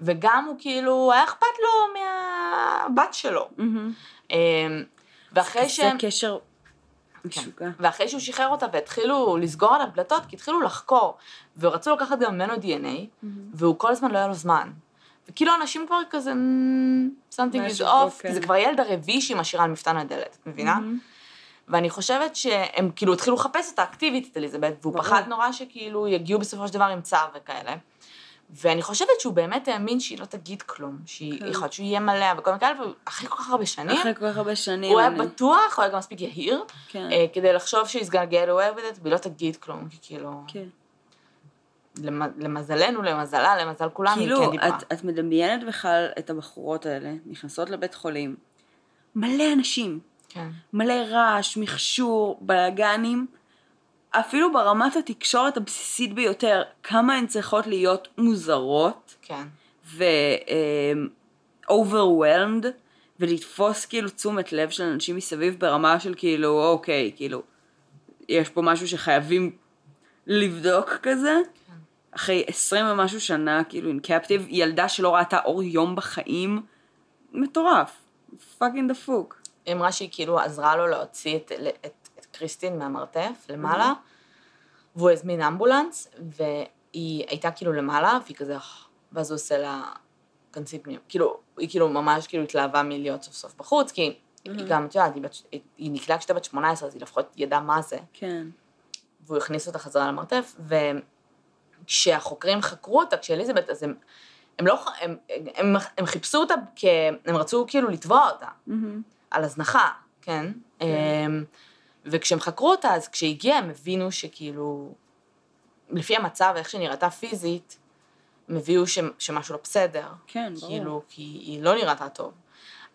וגם הוא כאילו, היה אכפת לו מהבת שלו. אמ, ואחרי זה שהם... קשר כן. משוגע. ואחרי שהוא שחרר אותה והתחילו לסגור עליו דלתות, כי התחילו לחקור, ורצו לקחת גם ממנו DNA, והוא כל הזמן לא היה לו זמן. וכאילו אנשים כבר כזה, "Mm, something is off, כי כן. זה כבר הילד הרביעי שהיא משאירה על מפתן הדלת, את מבינה? ואני חושבת שהם כאילו התחילו לחפש אותה אקטיבית, את אליזבת, והוא ברור. פחד נורא שכאילו יגיעו בסופו של דבר עם צו וכאלה. ואני חושבת שהוא באמת האמין שהיא לא תגיד כלום, שהיא, כן. יכול להיות שהוא יהיה מלא וכל מיני כאלה, ואחרי כל כך הרבה שנים, אחרי כל כך הרבה שנים. הוא היה אני- בטוח, הוא היה גם מספיק יהיר, כן. אה, כדי לחשוב שהיא get away with it, והיא לא תגיד כלום, כי כאילו, כן. למ- למזלנו, למזלה, למזל היא כאילו, כן דיברה. את, את מדמיינת בכלל את הבחורות האלה, נכנסות לבית חולים, מלא אנשים, כן, מלא רעש, מכשור, בלאגנים, אפילו ברמת התקשורת הבסיסית ביותר, כמה הן צריכות להיות מוזרות כן, ו-overwhelmed, ולתפוס כאילו תשומת לב של אנשים מסביב ברמה של כאילו, אוקיי, כאילו, יש פה משהו שחייבים לבדוק כזה. אחרי עשרים ומשהו שנה, כאילו, עם קפטיב, ילדה שלא ראתה אור יום בחיים, מטורף. fucking דפוק. היא אמרה שהיא כאילו עזרה לו להוציא את, את קריסטין מהמרתף למעלה, והוא הזמין אמבולנס, והיא הייתה כאילו למעלה, והיא כזה, ואז הוא עושה לה כנס לי פנימה. כאילו, היא כאילו ממש כאילו התלהבה מלהיות סוף סוף בחוץ, כי היא גם, את יודעת, היא, נקלעה כשהייתה בת 18, אז היא לפחות ידעה מה זה. כן. והוא הכניס אותה חזרה למרתף, וכשהחוקרים חקרו אותה, כשאליזבת, אז הם, הם לא, הם, הם, הם, הם חיפשו אותה, כי הם רצו כאילו לתבוע אותה, מהמם. על הזנחה, כן? אמ, וכשהם חקרו אותה, אז כשהיא הגיעה, הם הבינו שכאילו, לפי המצב, איך שנראתה פיזית, הם הביאו ש, שמשהו לא בסדר. כן, ברור. כאילו, כי היא לא נראתה טוב.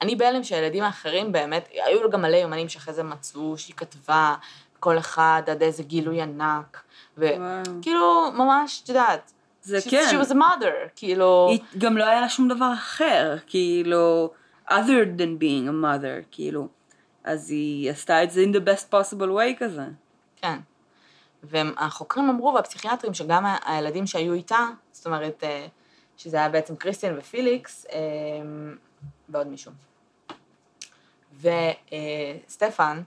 אני בהלם שהילדים האחרים באמת, היו לו גם מלא יומנים שאחרי זה מצאו שהיא כתבה, כל אחד עד איזה גילוי ענק. וכאילו, ממש, את יודעת, זה she- כן. she was a mother, כאילו, היא גם לא היה לה שום דבר אחר, כאילו, other than being a mother, כאילו. אז היא עשתה את זה in the best possible way כזה. כן. והחוקרים אמרו, והפסיכיאטרים, שגם הילדים שהיו איתה, זאת אומרת, אה, שזה היה בעצם קריסטיאן ופיליקס, אה, ועוד מישהו. וסטפן,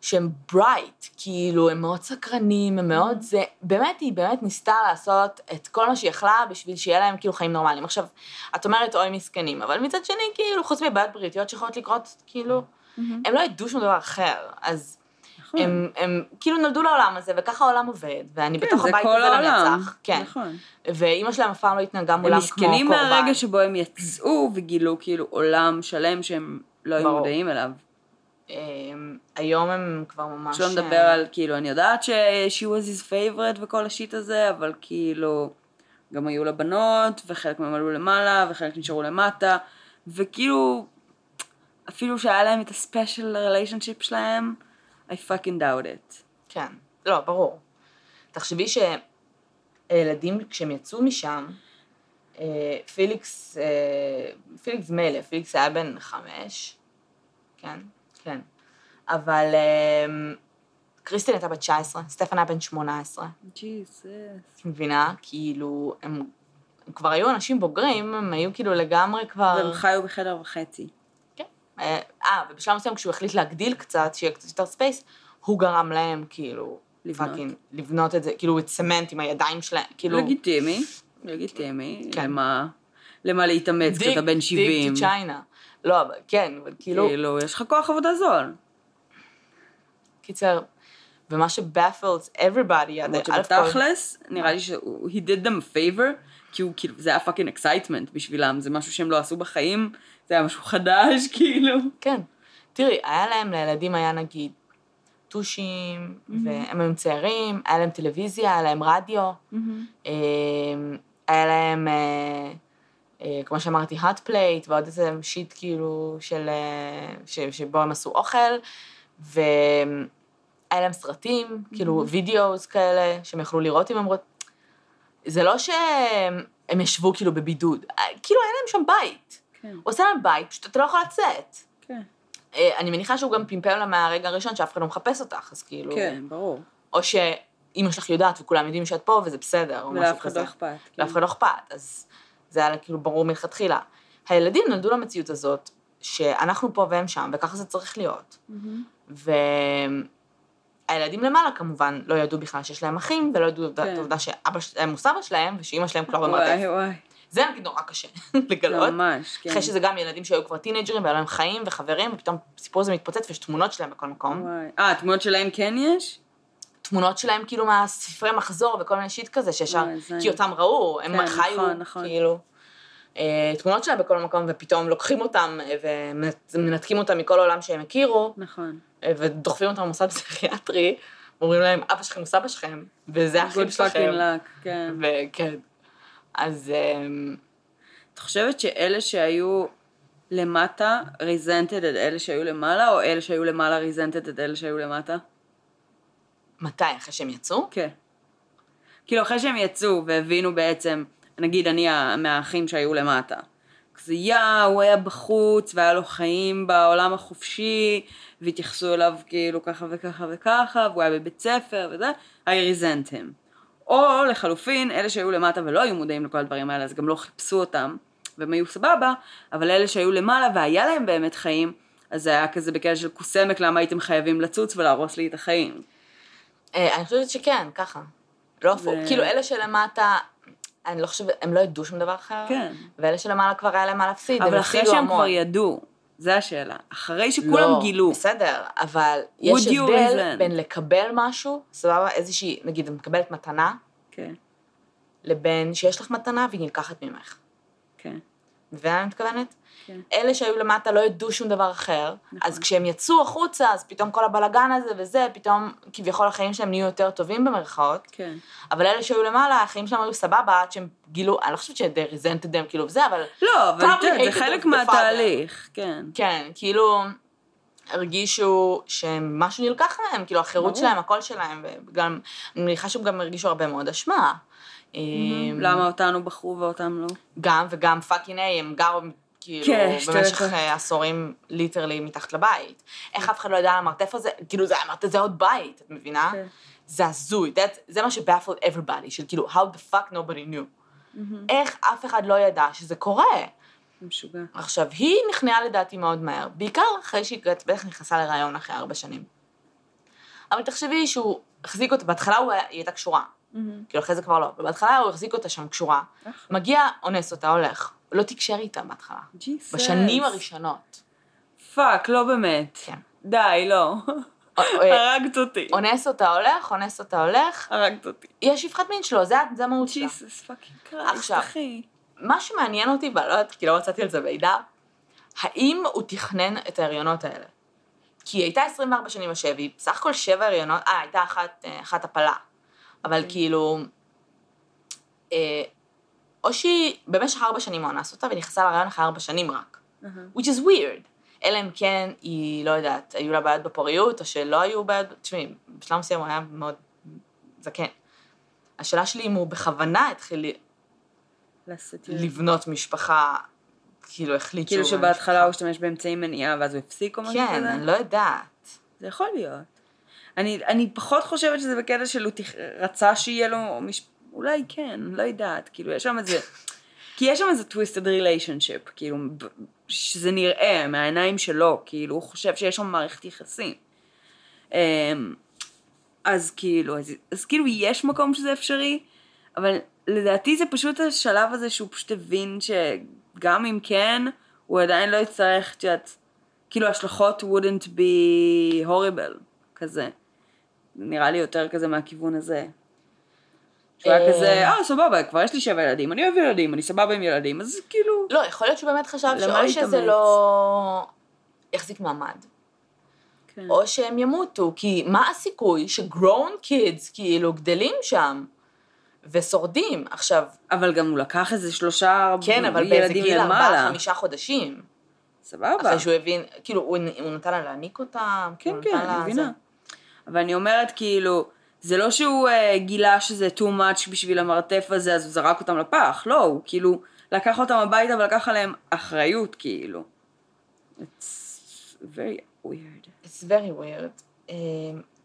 שהם ברייט, כאילו, הם מאוד סקרנים, הם מאוד זה, באמת, היא באמת ניסתה לעשות את כל מה שהיא יכלה בשביל שיהיה להם כאילו חיים נורמליים. עכשיו, את אומרת אוי מסכנים, אבל מצד שני, כאילו, חוץ מבעיות בריאותיות שיכולות לקרות, כאילו, הם לא ידעו שום דבר אחר, אז נכון. הם, הם כאילו נולדו לעולם הזה, וככה העולם עובד, ואני כן, בתוך הבית הזה. לנצח. כן. נכון. ואימא שלהם אף פעם לא התנהגה הם מולם כמו קורבן. מסכנים מהרגע שבו הם יצאו וגילו כאילו עולם שלם שהם לא היו. מודעים אליו. אמ, היום הם כבר ממש... שלא נדבר על כאילו, אני יודעת ש-she was his favorite וכל השיט הזה, אבל כאילו, גם היו לה בנות, וחלק מהם עלו למעלה, וחלק נשארו למטה, וכאילו, אפילו שהיה להם את הספיישל ריליישנשיפ שלהם, I fucking doubt it. כן, לא, ברור. תחשבי שהילדים, כשהם יצאו משם, אה, פיליקס, אה, פיליקס מילא, פיליקס היה בן חמש, כן, כן. אבל אה, קריסטין הייתה בת 19, סטפן היה בן 18. ג'יזוס. את מבינה? כאילו, הם, הם כבר היו אנשים בוגרים, הם היו כאילו לגמרי כבר... והם חיו בחדר וחצי. אה, אה, ובשלב מסוים כשהוא החליט להגדיל קצת, שיהיה קצת יותר space, הוא גרם להם כאילו, לבנות. fucking, לבנות את זה, כאילו את צמנט עם הידיים שלהם, כאילו, לגיטימי, לגיטימי. כן. למה, למה להתאמץ dig- כשאתה בן 70? dig to China. לא, אבל כן, אבל כאילו, כאילו, יש לך כוח עבודה זול. קיצר, ומה ש baffles everybody, למרות שבתכלס, נראה לי שהוא, he did them a favor, כי הוא כאילו, זה היה fucking excitement בשבילם, זה משהו שהם לא עשו בחיים, זה היה משהו חדש, כאילו. כן. תראי, היה להם, לילדים היה נגיד טושים, והם היו צעירים, היה להם טלוויזיה, היה להם רדיו, אה, היה להם, אה, אה, כמו שאמרתי, hot plate, ועוד איזה שיט כאילו של, אה, ש, שבו הם עשו אוכל, והיה להם סרטים, כאילו וידאוס כאלה, שהם יכלו לראות אם הם רוצים. זה לא שהם ישבו כאילו בבידוד, כאילו היה להם שם בית. כן, הוא עושה להם בית, פשוט אתה לא יכול לצאת. כן. אה, אני מניחה שהוא גם פמפם לה מהרגע הראשון שאף אחד לא מחפש אותך, אז כאילו... כן, ברור. או שאימא שלך יודעת וכולם יודעים שאת פה וזה בסדר, או משהו ולאף אחד כזה. לא אכפת. כן. לאף אחד לא אכפת, אז זה היה כאילו ברור מלכתחילה. הילדים נולדו למציאות הזאת, שאנחנו פה והם שם, וככה זה צריך להיות. והילדים למעלה כמובן לא ידעו בכלל שיש להם אחים, ולא ידעו את כן. העובדה שאבא שלהם הוא סבא שלהם, ושאימא שלהם כבר במרתף. וואי וואי, זה נגיד נורא קשה לגלות. ממש, כן. אחרי שזה גם ילדים שהיו כבר טינג'רים, והיו להם חיים וחברים, ופתאום הסיפור הזה מתפוצץ ויש תמונות שלהם בכל מקום. אה, תמונות שלהם כן יש? תמונות שלהם כאילו מהספרי מחזור וכל מיני שיט כזה, שישר. כי אותם ראו, הם כן, חיו, נכון, נכון. כאילו. אה, תמונות שלהם בכל מקום, ופתאום לוקחים אותם אה, ומנתקים אותם מכל העולם שהם הכירו, נכון. אה, ודוחפים אותם למוסד פסיכיאטרי, אומרים להם, אבא שלכם הוא סבא שלכם, וזה האחים Good שלכם. luck, כן. וכן. אז אמ, את חושבת שאלה שהיו למטה ריזנטד את אלה שהיו למעלה, או אלה שהיו למעלה ריזנטד את אלה שהיו למטה? מתי? אחרי שהם יצאו? כן. כאילו אחרי שהם יצאו והבינו בעצם, נגיד אני מהאחים שהיו למטה. כזה יא, הוא היה בחוץ והיה לו חיים בעולם החופשי, והתייחסו אליו כאילו ככה וככה וככה, והוא היה בבית ספר וזה, I resent him. או לחלופין, אלה שהיו למטה ולא היו מודעים לכל הדברים האלה, אז גם לא חיפשו אותם, והם היו סבבה, אבל אלה שהיו למעלה והיה להם באמת חיים, אז זה היה כזה בקטע של קוסמק, למה הייתם חייבים לצוץ ולהרוס לי את החיים. אה, אני חושבת שכן, ככה. לא הפוך. כאילו, אלה שלמטה, אני לא חושבת, הם לא ידעו שום דבר אחר. כן. ואלה שלמעלה כבר היה להם מה להפסיד, אבל הם אחרי הפסידו שהם המון. כבר ידעו, זה השאלה. אחרי שכולם לא, גילו. בסדר, אבל יש הבדל? בין לקבל משהו, סבבה, איזושהי, נגיד, את מקבלת מתנה, כן, לבין שיש לך מתנה והיא נלקחת ממך. כן. מבינה מה אני מתכוונת? כן. אלה שהיו למטה לא ידעו שום דבר אחר, נכון. אז כשהם יצאו החוצה, אז פתאום כל הבלגן הזה וזה, פתאום כביכול החיים שלהם נהיו יותר טובים במרכאות, כן. אבל אלה שהיו למעלה, החיים שלהם היו סבבה, עד שהם גילו, אני לא חושבת ש-they resented them, כאילו, וזה, אבל לא, אבל זה חלק. מהתהליך, כן. כן, כאילו, הרגישו שמשהו נלקח מהם, כאילו, החירות ברור. שלהם, הקול שלהם, וגם, אני מניחה שהם גם הרגישו הרבה מאוד אשמה. אמ, למה אותנו בחרו ואותם לא? גם וגם fucking A, הם גרו כאילו כן, במשך. אה, עשורים literally מתחת לבית. איך אף אחד לא ידע על המרתף הזה? כאילו זה המרתף זה עוד בית, את מבינה? כן. זה הזוי, זה מה ש baffle everybody, של כאילו how the fuck nobody knew. איך אף אחד לא ידע שזה קורה? משוגע. עכשיו, היא נכנעה לדעתי מאוד מהר, בעיקר אחרי שהיא בטח נכנסה להיריון אחרי ארבע שנים. אבל תחשבי שהוא החזיק אותה, בהתחלה היא הייתה קשורה. כאילו אחרי זה כבר לא, אבל בהתחלה הוא החזיק אותה שם קשורה. אחלה. מגיע, אונס אותה, הולך. לא תקשר איתה בהתחלה. Jesus. בשנים הראשונות. fuck, לא באמת. כן. די, לא. אה, אה, הרגת אותי. אונס אותה, הולך, אונס אותה, הולך. הרגת אותי. היא השפחת מין שלו, זה המהות שלה. Jesus fucking Christ, עכשיו. אחי. מה שמעניין אותי, ואני לא יודעת, כי לא מצאתי על זה מידע, האם הוא תכנן את ההריונות האלה? כי היא הייתה 24 שנים בשבי, בסך הכל שבע הריונות, אה, הייתה אחת, אה, אחת הפלה. אבל כאילו, אה, או שהיא במשך ארבע שנים הוא אנס אותה, ונכנסה להריון אחרי ארבע שנים רק. which is weird. אלא אם כן היא, לא יודעת, היו לה בעיות בפוריות, או שלא היו בעיות, תשמעי, בשלב מסוים הוא היה מאוד זקן. השאלה שלי אם הוא בכוונה התחיל לבנות משפחה, כאילו החליט כאילו שהוא... שבהתחלה הוא. השתמש באמצעי מניעה ואז הוא הפסיק או משהו כן, כזה? אני לא יודעת. זה יכול להיות. אני, אני פחות חושבת שזה בקטע של הוא תכ... רצה שיהיה לו, מש... אולי כן, לא יודעת, כאילו יש שם איזה, כי יש שם איזה twisted relationship, כאילו, שזה נראה מהעיניים שלו, כאילו הוא חושב שיש שם מערכת יחסים. אמ, אז כאילו, אז, אז כאילו יש מקום שזה אפשרי, אבל לדעתי זה פשוט השלב הזה שהוא פשוט הבין שגם אם כן, הוא עדיין לא יצטרך, את יודעת, כאילו ההשלכות wouldn't be horrible, כזה. נראה לי יותר כזה מהכיוון הזה. שהוא היה אה. כזה, אה סבבה, כבר יש לי שבע ילדים, אני אוהב ילדים, אני סבבה עם ילדים, אז כאילו... לא, יכול להיות שהוא באמת חשב למה שאו שזה? לא יחזיק מעמד, כן. או שהם ימותו, כי מה הסיכוי שגרון קידס כאילו גדלים שם ושורדים? עכשיו, אבל גם הוא לקח איזה שלושה כן, אבל באיזה גיל. ארבעה, חמישה חודשים. סבבה. אחרי שהוא הבין, כאילו, הוא, הוא נתן לה להניק אותם, כן, כן, אני מבינה. אבל אני אומרת, כאילו, זה לא שהוא uh, גילה שזה too much בשביל המרתף הזה, אז הוא זרק אותם לפח, לא, הוא כאילו לקח אותם הביתה ולקח עליהם אחריות, כאילו. It's very weird. It's very weird. אה,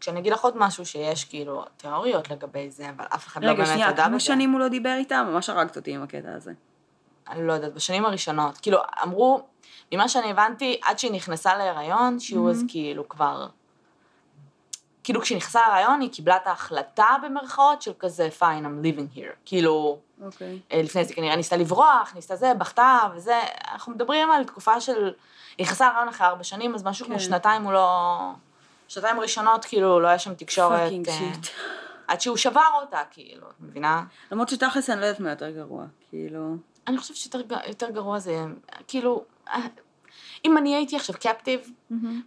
כשאני אגיד לך עוד משהו שיש כאילו תיאוריות לגבי זה, אבל אף אחד לא רגע, באמת שנייה, ידע כמה בזה. שנים הוא לא דיבר איתם? ממש הרגת אותי עם הקטע הזה. אני לא יודעת, בשנים הראשונות. כאילו, אמרו, ממה שאני הבנתי, עד שהיא נכנסה להיריון, שהיא was כאילו כבר... כאילו, כשהיא נכנסה להיריון, היא קיבלה את ההחלטה במרכאות של כזה, fine, I'm living here. כאילו, אוקיי. אה, לפני זה כנראה ניסתה לברוח, ניסתה זה, בכתה וזה. אנחנו מדברים על תקופה של... היא נכנסה להיריון אחרי ארבע שנים, אז משהו כמו כן. שנתיים הוא לא... שנתיים ראשונות, כאילו, לא היה שם תקשורת... שיט. עד שהוא שבר אותה, כאילו, את מבינה? למרות שתכלס אני לא יודעת מה יותר גרוע, כאילו... אני חושבת שיותר גרוע זה, כאילו, אה, אם אני הייתי עכשיו קפטיב,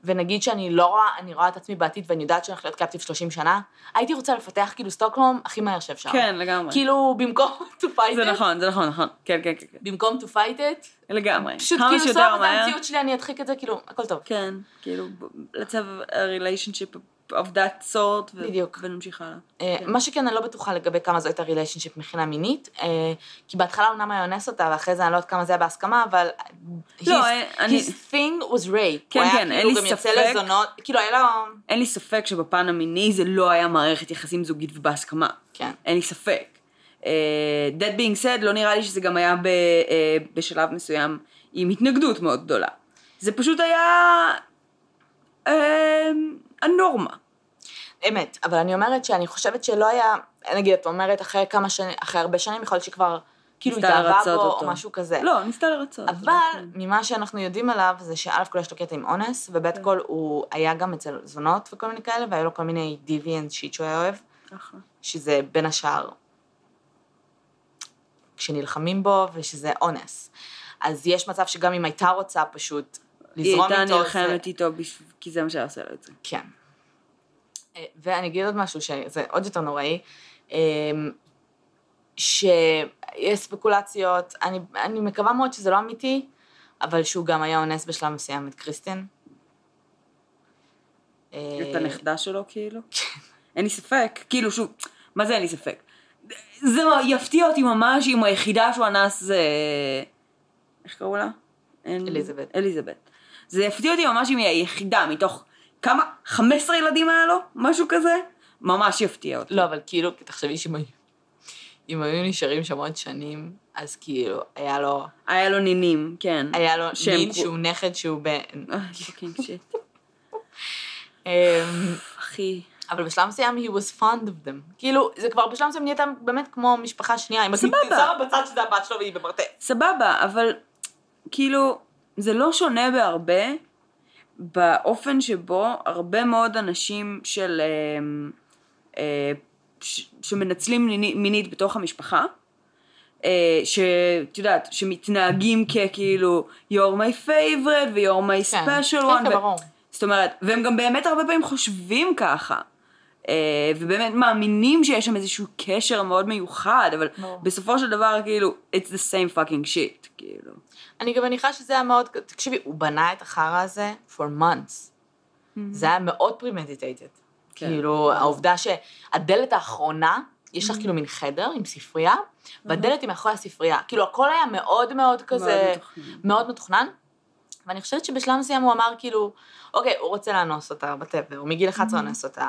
ונגיד שאני לא רואה, אני רואה את עצמי בעתיד ואני יודעת שאני הולכת להיות קפטיב 30 שנה, הייתי רוצה לפתח כאילו סטוקהולם הכי מהר שאפשר. כן, לגמרי. כאילו, במקום to fight זה it, נכון, זה נכון, נכון. כן, כן, כן, כן. במקום to fight it, לגמרי. פשוט כאילו, סבבה, זה. המציאות שלי, אני אדחיק את זה, כאילו, הכל טוב. כן, כאילו, let's have a relationship of that sort, ו- בדיוק. ונמשיך הלאה. אה, כן. מה שכן, אני לא בטוחה לגבי כמה זו הייתה ריליישנשיפ מבחינה מינית, אה, כי בהתחלה אומנם היה אונס אותה, ואחרי זה אני לא יודעת כמה זה היה בהסכמה, אבל... לא, his- אני- his thing was rape. כן, הוא היה כן, אין לי כאילו גם יוצא ספק. לזונות, כאילו היה לו... אין לי ספק שבפן המיני זה לא היה מערכת יחסים זוגית ובהסכמה. כן. אין לי ספק. Uh, that being said, לא נראה לי שזה גם היה ב, uh, בשלב מסוים עם התנגדות מאוד גדולה. זה פשוט היה uh, הנורמה. אמת, אבל אני אומרת שאני חושבת שלא היה, נגיד, את אומרת אחרי כמה שנים, אחרי הרבה שנים, יכול להיות שכבר, כאילו, התאהבה בו, אותו. או משהו כזה. לא, ניסתה לרצות. אבל כן. ממה שאנחנו יודעים עליו, זה שא' כל יש לו קטע עם אונס, וב' כן. כל הוא היה גם אצל זונות וכל מיני כאלה, והיו לו כל מיני דיוויאנס שיט שהוא היה אוהב, ככה. שזה בין השאר כשנלחמים בו, ושזה אונס. אז יש מצב שגם אם הייתה רוצה פשוט היא לזרום הייתה איתו, נלחמת איתו, בשב- כי זה מה שהיה עושה לו את זה. כן. אה, ואני אגיד עוד משהו שזה עוד יותר נוראי, אה, שיש ספקולציות, אני, אני מקווה מאוד שזה לא אמיתי, אבל שהוא גם היה אונס בשלב מסוים את קריסטין. את אה, הנכדה שלו, כאילו? אין לי ספק. כאילו, שוב, מה זה אין לי ספק? זה יפתיע אותי ממש אם היחידה שהוא אנס זה... איך קראו לה? אליזבת. אליזבת. זה יפתיע אותי ממש אם היא היחידה מתוך כמה? 15 ילדים היה לו? משהו כזה? ממש יפתיע אותי. לא, אבל כאילו, תחשבי שאם היו, אם היו נשארים שם עוד שנים, אז כאילו, היה לו, היה לו נינים, כן. היה לו שהם נין שהוא נכד שהוא בן. אה, fucking shit. אמ, אחי. אבל בשלב מסוים he was fond of them. כאילו, זה כבר בשלב מסוים נהייתה באמת כמו משפחה שנייה. אמ, סבבה. שמה בצד שזה הבת שלו והיא במרתף. סבבה, אבל כאילו, זה לא שונה בהרבה באופן שבו הרבה מאוד אנשים של... אה, אה, ש, שמנצלים מיני- מינית בתוך המשפחה, אה, שאת יודעת, שמתנהגים ככאילו you're my favorite ו-you're my כן. special כן, one. כן, ו- ברור. זאת אומרת, והם גם באמת הרבה פעמים חושבים ככה. אה, ובאמת מאמינים שיש שם איזשהו קשר מאוד מיוחד, אבל ברור. בסופו של דבר כאילו, it's the same fucking shit, כאילו. אני גם מניחה שזה היה מאוד, תקשיבי, הוא בנה את החרא הזה for months. זה היה מאוד premeditated. כן. כאילו, העובדה שהדלת האחרונה, יש לך כאילו מין חדר עם ספרייה, והדלת היא מאחורי הספרייה. כאילו, הכל היה מאוד מאוד כזה. מאוד מתוכנן. ואני חושבת שבשלב מסוים הוא אמר כאילו, אוקיי, הוא רוצה לאנוס אותה בטבע, הוא מגיל 11 אונס אותה.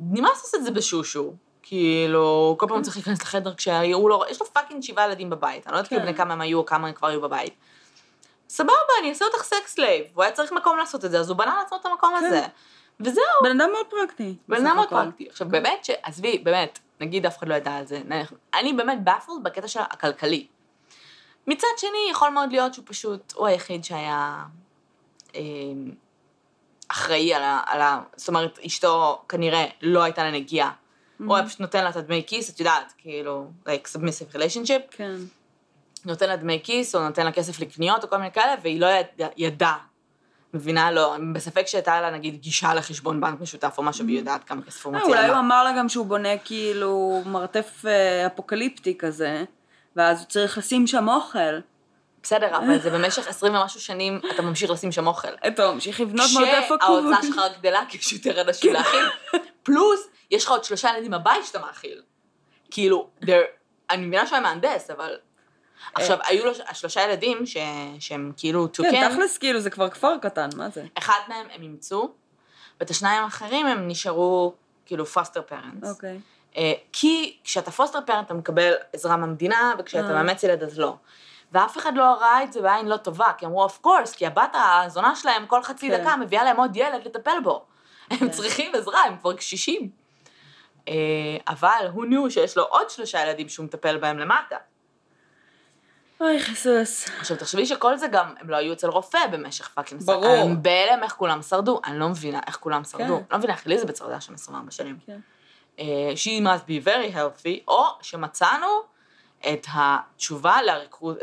נמאס לעשות את זה בשושו. כאילו, כל פעם הוא צריך להיכנס לחדר כשהוא לא, יש לו fucking שבעה ילדים בבית, אני לא יודעת כאילו כן. בני כמה הם היו או כמה הם כבר היו בבית. סבבה, אני אעשה אותך sex slave, הוא היה צריך מקום לעשות את זה, אז הוא בנה לעצמו את המקום כן. הזה. וזהו, בן אדם מאוד פרקטי. בן אדם מאוד. פרקטי. עכשיו באמת, עזבי, באמת, נגיד אף אחד לא ידע על זה, אני באמת באפלד בקטע של הכלכלי. מצד שני, יכול מאוד להיות שהוא פשוט, הוא היחיד שהיה אה, אחראי על ה, על ה... זאת אומרת, אשתו כנראה לא הייתה לה נגיעה. הוא היה פשוט נותן לה את הדמי כיס, את יודעת, כאילו, like submissive relationship, כן. נותן לה דמי כיס, או נותן לה כסף לקניות, או כל מיני כאלה, והיא לא יד, ידעה. מבינה? לא, בספק שהייתה לה נגיד גישה לחשבון בנק משותף או משהו, והיא יודעת כמה כסף הוא אה, מציע אולי הוא לה. אמר לה גם שהוא בונה כאילו מרתף אה, אפוקליפטי כזה, ואז הוא צריך לשים שם אוכל. בסדר, אבל זה במשך 20 ומשהו שנים אתה ממשיך לשים שם אוכל. אתה ממשיך לבנות מרתף כשההוצאה עקוב. שלך רק גדלה, כי יש יותר אנשים להאכיל. פלוס, יש לך עוד שלושה ילדים בבית שאתה מאכיל. כאילו, אני מבינה שהוא היה מהנדס, אבל... עכשיו, היו לו שלושה ילדים ש- שהם כאילו כן, טוקן, תכלס כאילו זה כבר כפר קטן, מה זה? אחד מהם הם אימצו, ואת השניים האחרים הם נשארו כאילו foster parents. אוקיי. אה, כי כשאתה foster parent אתה מקבל עזרה מהמדינה, וכשאתה אה. מאמץ ילד אז לא. ואף אחד לא ראה את זה בעין לא טובה, כי אמרו, of course, כי הבת הזונה שלהם כל חצי כן. דקה מביאה להם עוד ילד לטפל בו. הם צריכים עזרה, הם כבר קשישים. אה, אבל הוא knew שיש לו עוד שלושה ילדים שהוא מטפל בהם למטה. אוי חיסוס. עכשיו, תחשבי שכל זה גם, הם לא היו אצל רופא במשך fucking. ברור. הם בהלם איך כולם שרדו, אני לא מבינה איך כולם שרדו. כן. לא מבינה איך אליזבת שרדה שם 24 שנים. כן. אה, she must be very healthy, או שמצאנו את התשובה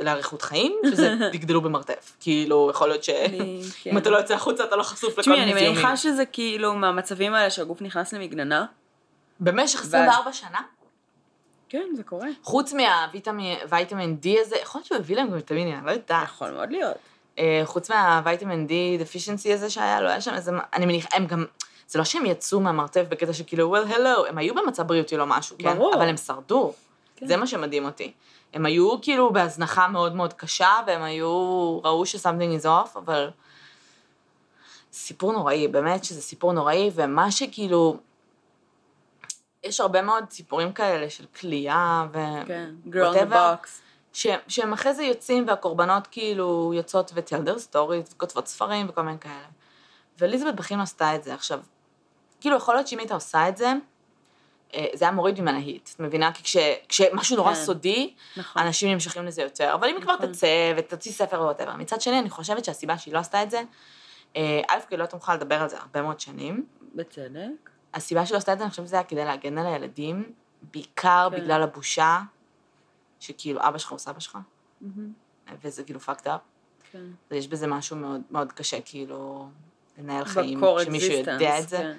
לאריכות, חיים, שזה תגדלו במרתף. כאילו, יכול להיות אני- שאם כן. אתה לא יוצא החוצה אתה לא חשוף לכל תשמעי, מיני אני זיהומים. מניחה שזה כאילו מהמצבים האלה שהגוף נכנס למגננה. במשך 24 שנה, כן, זה קורה. חוץ מהוויטמין D הזה, יכול להיות שהוא הביא להם גם ויטמינים, אני לא יודעת. יכול מאוד להיות. אה, חוץ מהוויטמין D דפישנסי הזה שהיה, לא היה שם איזה, אני מניחה, הם גם, זה לא שהם יצאו מהמרתף בקטע שכאילו, well, hello, הם היו במצב בריאותי לא משהו, כן? ברור. אבל הם שרדו. כן. זה מה שמדהים אותי. הם היו כאילו בהזנחה מאוד מאוד קשה, והם היו, ראו ש-something is off, אבל... סיפור נוראי, באמת שזה סיפור נוראי, ומה שכאילו... יש הרבה מאוד סיפורים כאלה של כליאה ו... כן. girl in the box. ש, שהם אחרי זה יוצאים והקורבנות כאילו יוצאות their stories וכותבות ספרים וכל מיני כאלה. ואליזבת לא עשתה את זה. עכשיו, כאילו, יכול להיות שאם היית עושה את זה, אה, זה היה מוריד ממנה heat, את מבינה? כי כש, כשמשהו נורא כן. סודי, נכון. אנשים נמשכים לזה יותר. אבל אם היא כבר נכון. תצא ותוציא ספר או whatever. מצד שני, אני חושבת שהסיבה שהיא לא עשתה את זה, אה, א', כי היא לא הייתה מוכנה לדבר על זה הרבה מאוד שנים. בצדק. הסיבה שהיא לא עשתה את זה, אני חושבת שזה היה כדי להגן על הילדים, בעיקר כן. בגלל הבושה, שכאילו אבא שלך הוא סבא שלך, מהמם. וזה כאילו fucked up. כן. ויש בזה משהו מאוד מאוד קשה, כאילו, לנהל חיים, שמישהו יודע את זה, כן.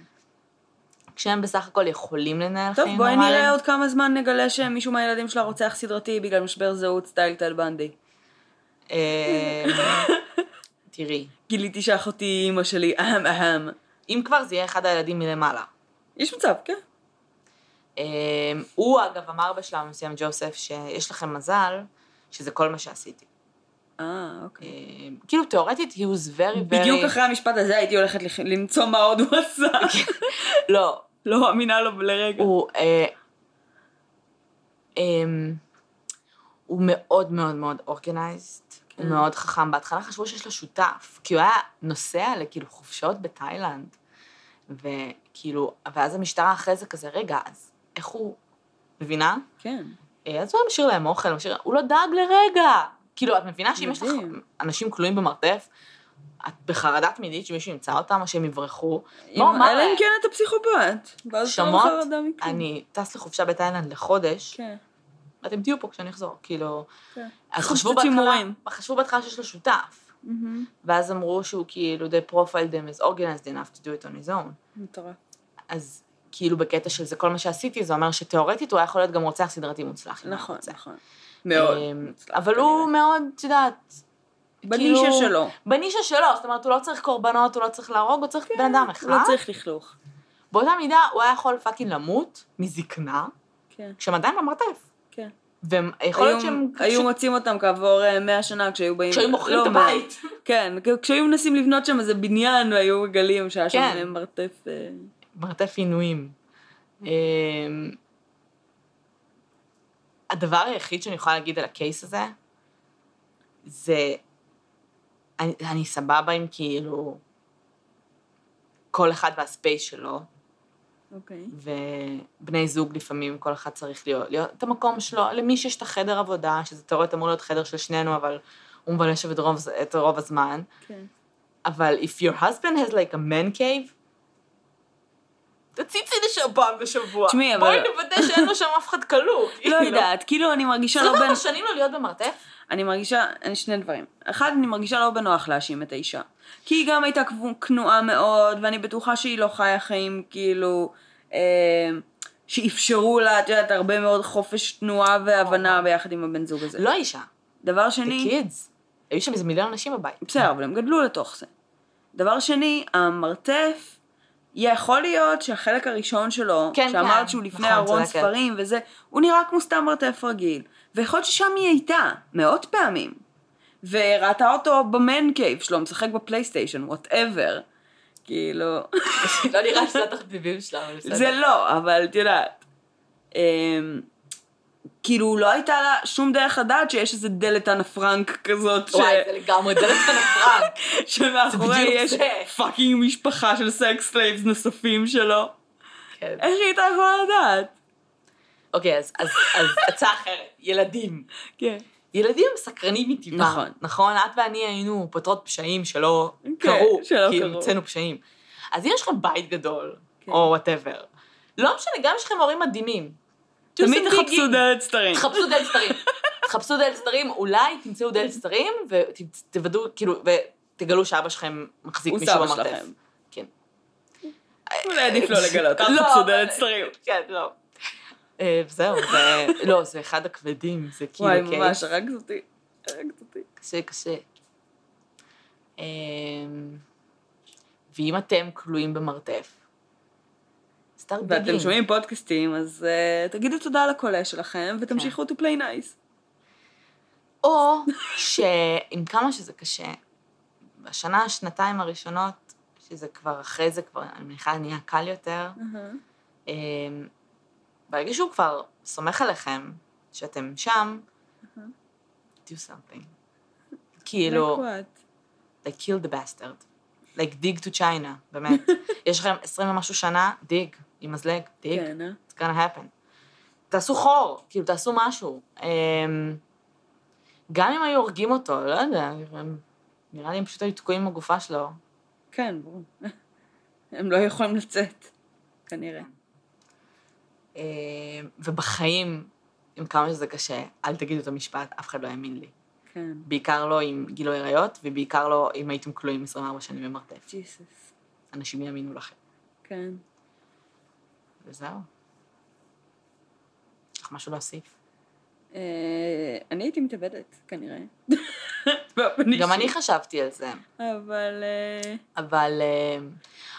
כשהם בסך הכל יכולים לנהל טוב, חיים בואי נורמליים. נראה עוד כמה זמן נגלה שמישהו מהילדים שלה רוצח סדרתי בגלל משבר זהות סטייל טל בנדי. אה, תראי, גיליתי שאחותי היא אימא שלי, אהם אהם. אם כבר זה יהיה אחד הילדים מלמעלה. יש מצב, כן. אה, הוא אגב אמר בשלב מסוים, ג'וסף, שיש לכם מזל שזה כל מה שעשיתי. אה, אוקיי. אה, כאילו תיאורטית, he was very very... בדיוק אחרי המשפט הזה הייתי הולכת למצוא מה עוד הוא עשה. לא, לא מאמינה לו לרגע. הוא... אה, אה, הוא מאוד מאוד מאוד אורגנייזד, הוא כן. מאוד חכם. בהתחלה חשבו שיש לו שותף, כי הוא היה נוסע לכאילו חופשות בתאילנד, וכאילו, ואז המשטרה אחרי זה כזה, רגע, אז איך הוא... מבינה? כן. אה, אז הוא היה משאיר להם אוכל, משאיר... הוא לא דאג לרגע. כאילו, את מבינה שאם יש לך. אנשים כלואים במרתף, את בחרדה תמידית שמישהו ימצא אותם או שהם יברחו. לא, מה אלא אם? כן אתה פסיכופת. לא שמות. אני טס לחופשה בתאילנד לחודש, כן. ואתם תהיו פה כשאני אחזור, כאילו... כן. אז. חשבו בהתחלה שיש לו שותף, מהמם. ואז אמרו שהוא כאילו, they profiled him as organized enough to do it on his own. מטורף. אז כאילו בקטע של זה כל מה שעשיתי, זה אומר שתאורטית הוא היה יכול להיות גם רוצח סדרתי מוצלח. נכון. נכון. מאוד. אמ, מוצלח, אבל הוא. מאוד, את יודעת... בנישה כאילו- שלו. בנישה שלו, זאת אומרת, הוא לא צריך קורבנות, הוא לא צריך להרוג, הוא צריך בן אדם אחד. הוא לא צריך לכלוך. באותה מידה, הוא היה יכול פאקינג למות מזקנה, כן, כשהם עדיין במרתף. ויכול להיות היו- שהם... היו מוצאים אותם כעבור אה, 100 שנה כשהיו באים... כשהיו מוכרים לא, את הבית. כן, כשהיו מנסים לבנות שם איזה בניין והיו מגלים שהיה שם כן. אה, מרתף... אה, מרתף עינויים. אמ, הדבר היחיד שאני יכולה להגיד על הקייס הזה, זה... אני, אני סבבה עם כאילו... כל אחד והספייס שלו, אוקיי. ובני זוג לפעמים, כל אחד צריך להיות, להיות את המקום שלו, למי שיש את החדר עבודה, שזה תיאורטית אמור להיות חדר של שנינו, אבל הוא מבלה שם את רוב, את רוב הזמן. כן. אבל if your husband has like a man cave, תציצי לשם פעם בשבוע. תשמעי, אבל- בואי נוודא שאין לו שם אף אחד כלוא. לא. יודעת, כאילו אני מרגישה לא בין... 24 שנים לו להיות במרתף? אני מרגישה, אני שני דברים. אחד, אני מרגישה לא בנוח להאשים את האישה. כי היא גם הייתה כנועה מאוד, ואני בטוחה שהיא לא חיה חיים כאילו, אה, שאפשרו לה, את יודעת, הרבה מאוד חופש תנועה והבנה ביחד עם הבן זוג הזה. לא אישה, דבר the שני, kids. היו שם איזה מיליון אנשים בבית. בסדר, אבל הם גדלו לתוך זה. דבר שני, המרתף, יכול להיות שהחלק הראשון שלו, כן, שאמרת כן, שהוא לפני נכון, ארון. ספרים וזה, הוא נראה כמו סתם מרתף רגיל. ויכול להיות ששם היא הייתה, מאות פעמים. וראתה אותו ב man cave שלו, משחק בפלייסטיישן, whatever. כאילו, לא נראה שזה התחביבים שלה, אבל בסדר. זה לא, אבל את יודעת. אמ, כאילו, לא הייתה לה שום דרך לדעת שיש איזה דלת אנה פרנק כזאת, ש... וואי, זה לגמרי דלת אנה פרנק. שמאחורי זה בדיוק יש. fucking משפחה של sex slaves נוספים שלו. כן. איך היא הייתה יכולה לדעת? אוקיי, אז- אז אז הצעה אחרת, ילדים. כן. ילדים הם סקרנים מטבעם. נכון. נכון? את ואני היינו פותרות פשעים שלא כן, קרו, שלא כי. המצאנו פשעים. אז אם יש לכם בית גדול, כן. או whatever, לא משנה, גם יש לכם הורים מדהימים. תמיד תחפשו. דלת סתרים. תחפשו דלת סתרים. תחפשו דלת סתרים, אולי תמצאו דלת סתרים, ותוודאו, כאילו, ותגלו שאבא שלכם מחזיק הוא מישהו סבא במרתף. שלכם. כן. אולי עדיף לא לגלות, אל לא, תחפשו דלת סתרים. כן, לא. אה, זהו, זה, לא, זה אחד הכבדים, זה כאילו וואי, case. ממש, הרגת אותי. הרגת אותי. קשה, קשה. אמ, ואם אתם כלואים במרתף, start ואתם digging. שומעים פודקאסטים, אז אה, תגידו תודה לקולה שלכם, ותמשיכו to play nice. או שעם כמה שזה קשה, בשנה, שנתיים הראשונות, שזה כבר אחרי זה, כבר, אני מניחה, נהיה קל יותר, ברגע שהוא כבר סומך עליכם, שאתם שם, do something. כאילו, Like what? killed the bastard. like dig to China, באמת. יש לכם עשרים ומשהו שנה, dig, עם מזלג, dig, כן, אה? it's gonna happen. תעשו חור, כאילו, תעשו משהו. אמ, גם אם היו הורגים אותו, לא יודע, נראה לי הם פשוט היו תקועים עם הגופה שלו. כן, ברור. הם לא יכולים לצאת, כנראה. אמ, ובחיים, עם כמה שזה קשה, אל תגידו את המשפט, אף אחד לא האמין לי. כן. בעיקר לא עם גילוי עריות, ובעיקר לא אם הייתם כלואים 24 שנים במרתף. ג'יסוס. אנשים יאמינו לכם. כן. וזהו. יש לך משהו להוסיף? אה, אני הייתי מתאבדת, כנראה. גם. אני חשבתי על זה, אבל... אה, אבל אה,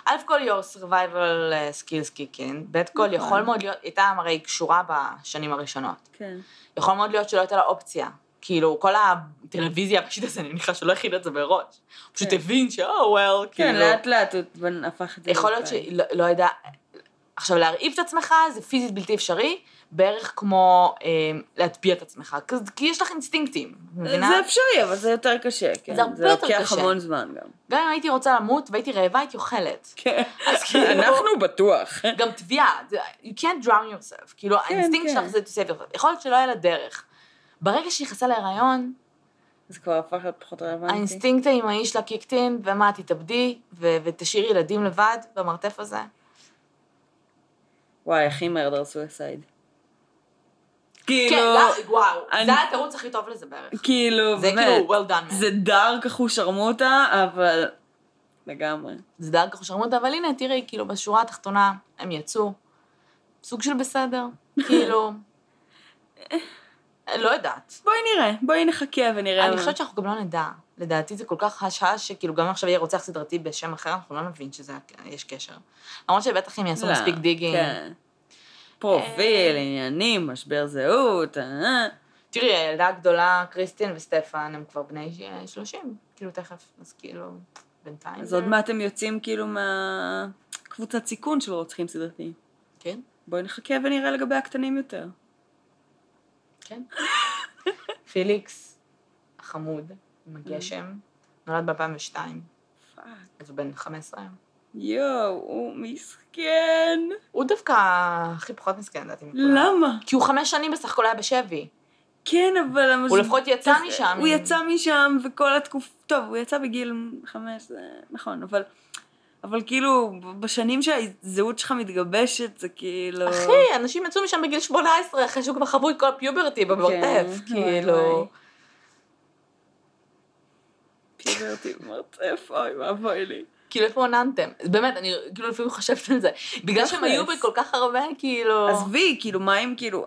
א' כל your survival אה, skills kick in, ב' כל נכון. יכול מאוד להיות, הייתה הרי קשורה בשנים הראשונות. כן. יכול מאוד להיות שלא הייתה לה אופציה. כאילו, כל הטלוויזיה הראשית הזה, אני מניחה שלא הכין את זה מראש. פשוט כן. הבין ש, או, וול, כן, כאילו. לאט לאט הוא הפך את זה. יכול להיות לפעיל. שלא לא ידע... עכשיו, להרעיב את עצמך זה פיזית בלתי אפשרי, בערך כמו אה, להטביע את עצמך, כי- יש לך אינסטינקטים, מבינה? זה אפשרי, אבל זה יותר קשה, כן. זה הרבה יותר לוקח קשה. המון זמן גם. גם אם הייתי רוצה למות והייתי רעבה, הייתי אוכלת. כן. אז כאילו- אנחנו בטוח. גם תביעה, זה- you can't drown yourself, כאילו האינסטינקט כן. שלך זה to save yourself. יכול להיות שלא היה לה דרך. ברגע שהיא נכנסה להיריון, זה כבר הפך להיות פחות רלוונטי. האינסטינקט האימהי שלה kicked in, ומה, תתאבדי, ותשאירי ילדים לבד במרתף הזה? וואי, הכי murder suicide. כן, כאילו, לא, וואו, אני- זה התירוץ הכי טוב לזה בערך. כאילו, זה באמת. כאילו well done. זה דארק אחושרמוטה, אבל לגמרי. זה דארק אחושרמוטה, אבל הנה, תראי, כאילו, בשורה התחתונה, הם יצאו. סוג של בסדר, כאילו... לא יודעת. בואי נראה, בואי נחכה ונראה. אני חושבת שאנחנו גם לא נדע. לדעתי זה כל כך הש-הש, שכאילו גם עכשיו יהיה רוצח סדרתי בשם אחר, אנחנו לא נבין שזה, יש קשר. למרות שבטח אם יעשו לא, מספיק דיגינג. כן. פרופיל, עניינים, משבר זהות, אה. תראי, הילדה הגדולה, קריסטין וסטפן, הם כבר בני 30, כאילו תכף, אז כאילו, בינתיים. אז עוד מעט הם יוצאים כאילו מהקבוצת סיכון של רוצחים סדרתיים. כן, בואי נחכה ונראה לגבי הקטנים יותר. כן. פיליקס, החמוד, עם הגשם, נולד ב-2002, fuck. אז הוא בן 15 היום. יואו, הוא מסכן. הוא דווקא הכי פחות מסכן, לדעתי. למה? כי הוא חמש שנים בסך הכל היה בשבי. כן, אבל... המש- הוא לפחות יצא משם. הוא יצא משם, וכל התקופה... טוב, הוא יצא בגיל חמש, זה נכון, אבל... אבל כאילו, בשנים שהזהות שלך מתגבשת, זה כאילו... אחי, אנשים יצאו משם בגיל 18, אחרי שהוא כבר חוו את כל ה puberty במרתף, כן, כאילו. וואי. פיברטי במרתף, אוי ואבוי לי. כאילו, איפה עוננתם? באמת, אני כאילו לפעמים חושבת על זה. בגלל שהם. היו בכל כך הרבה, כאילו... עזבי, כאילו, מה אם כאילו...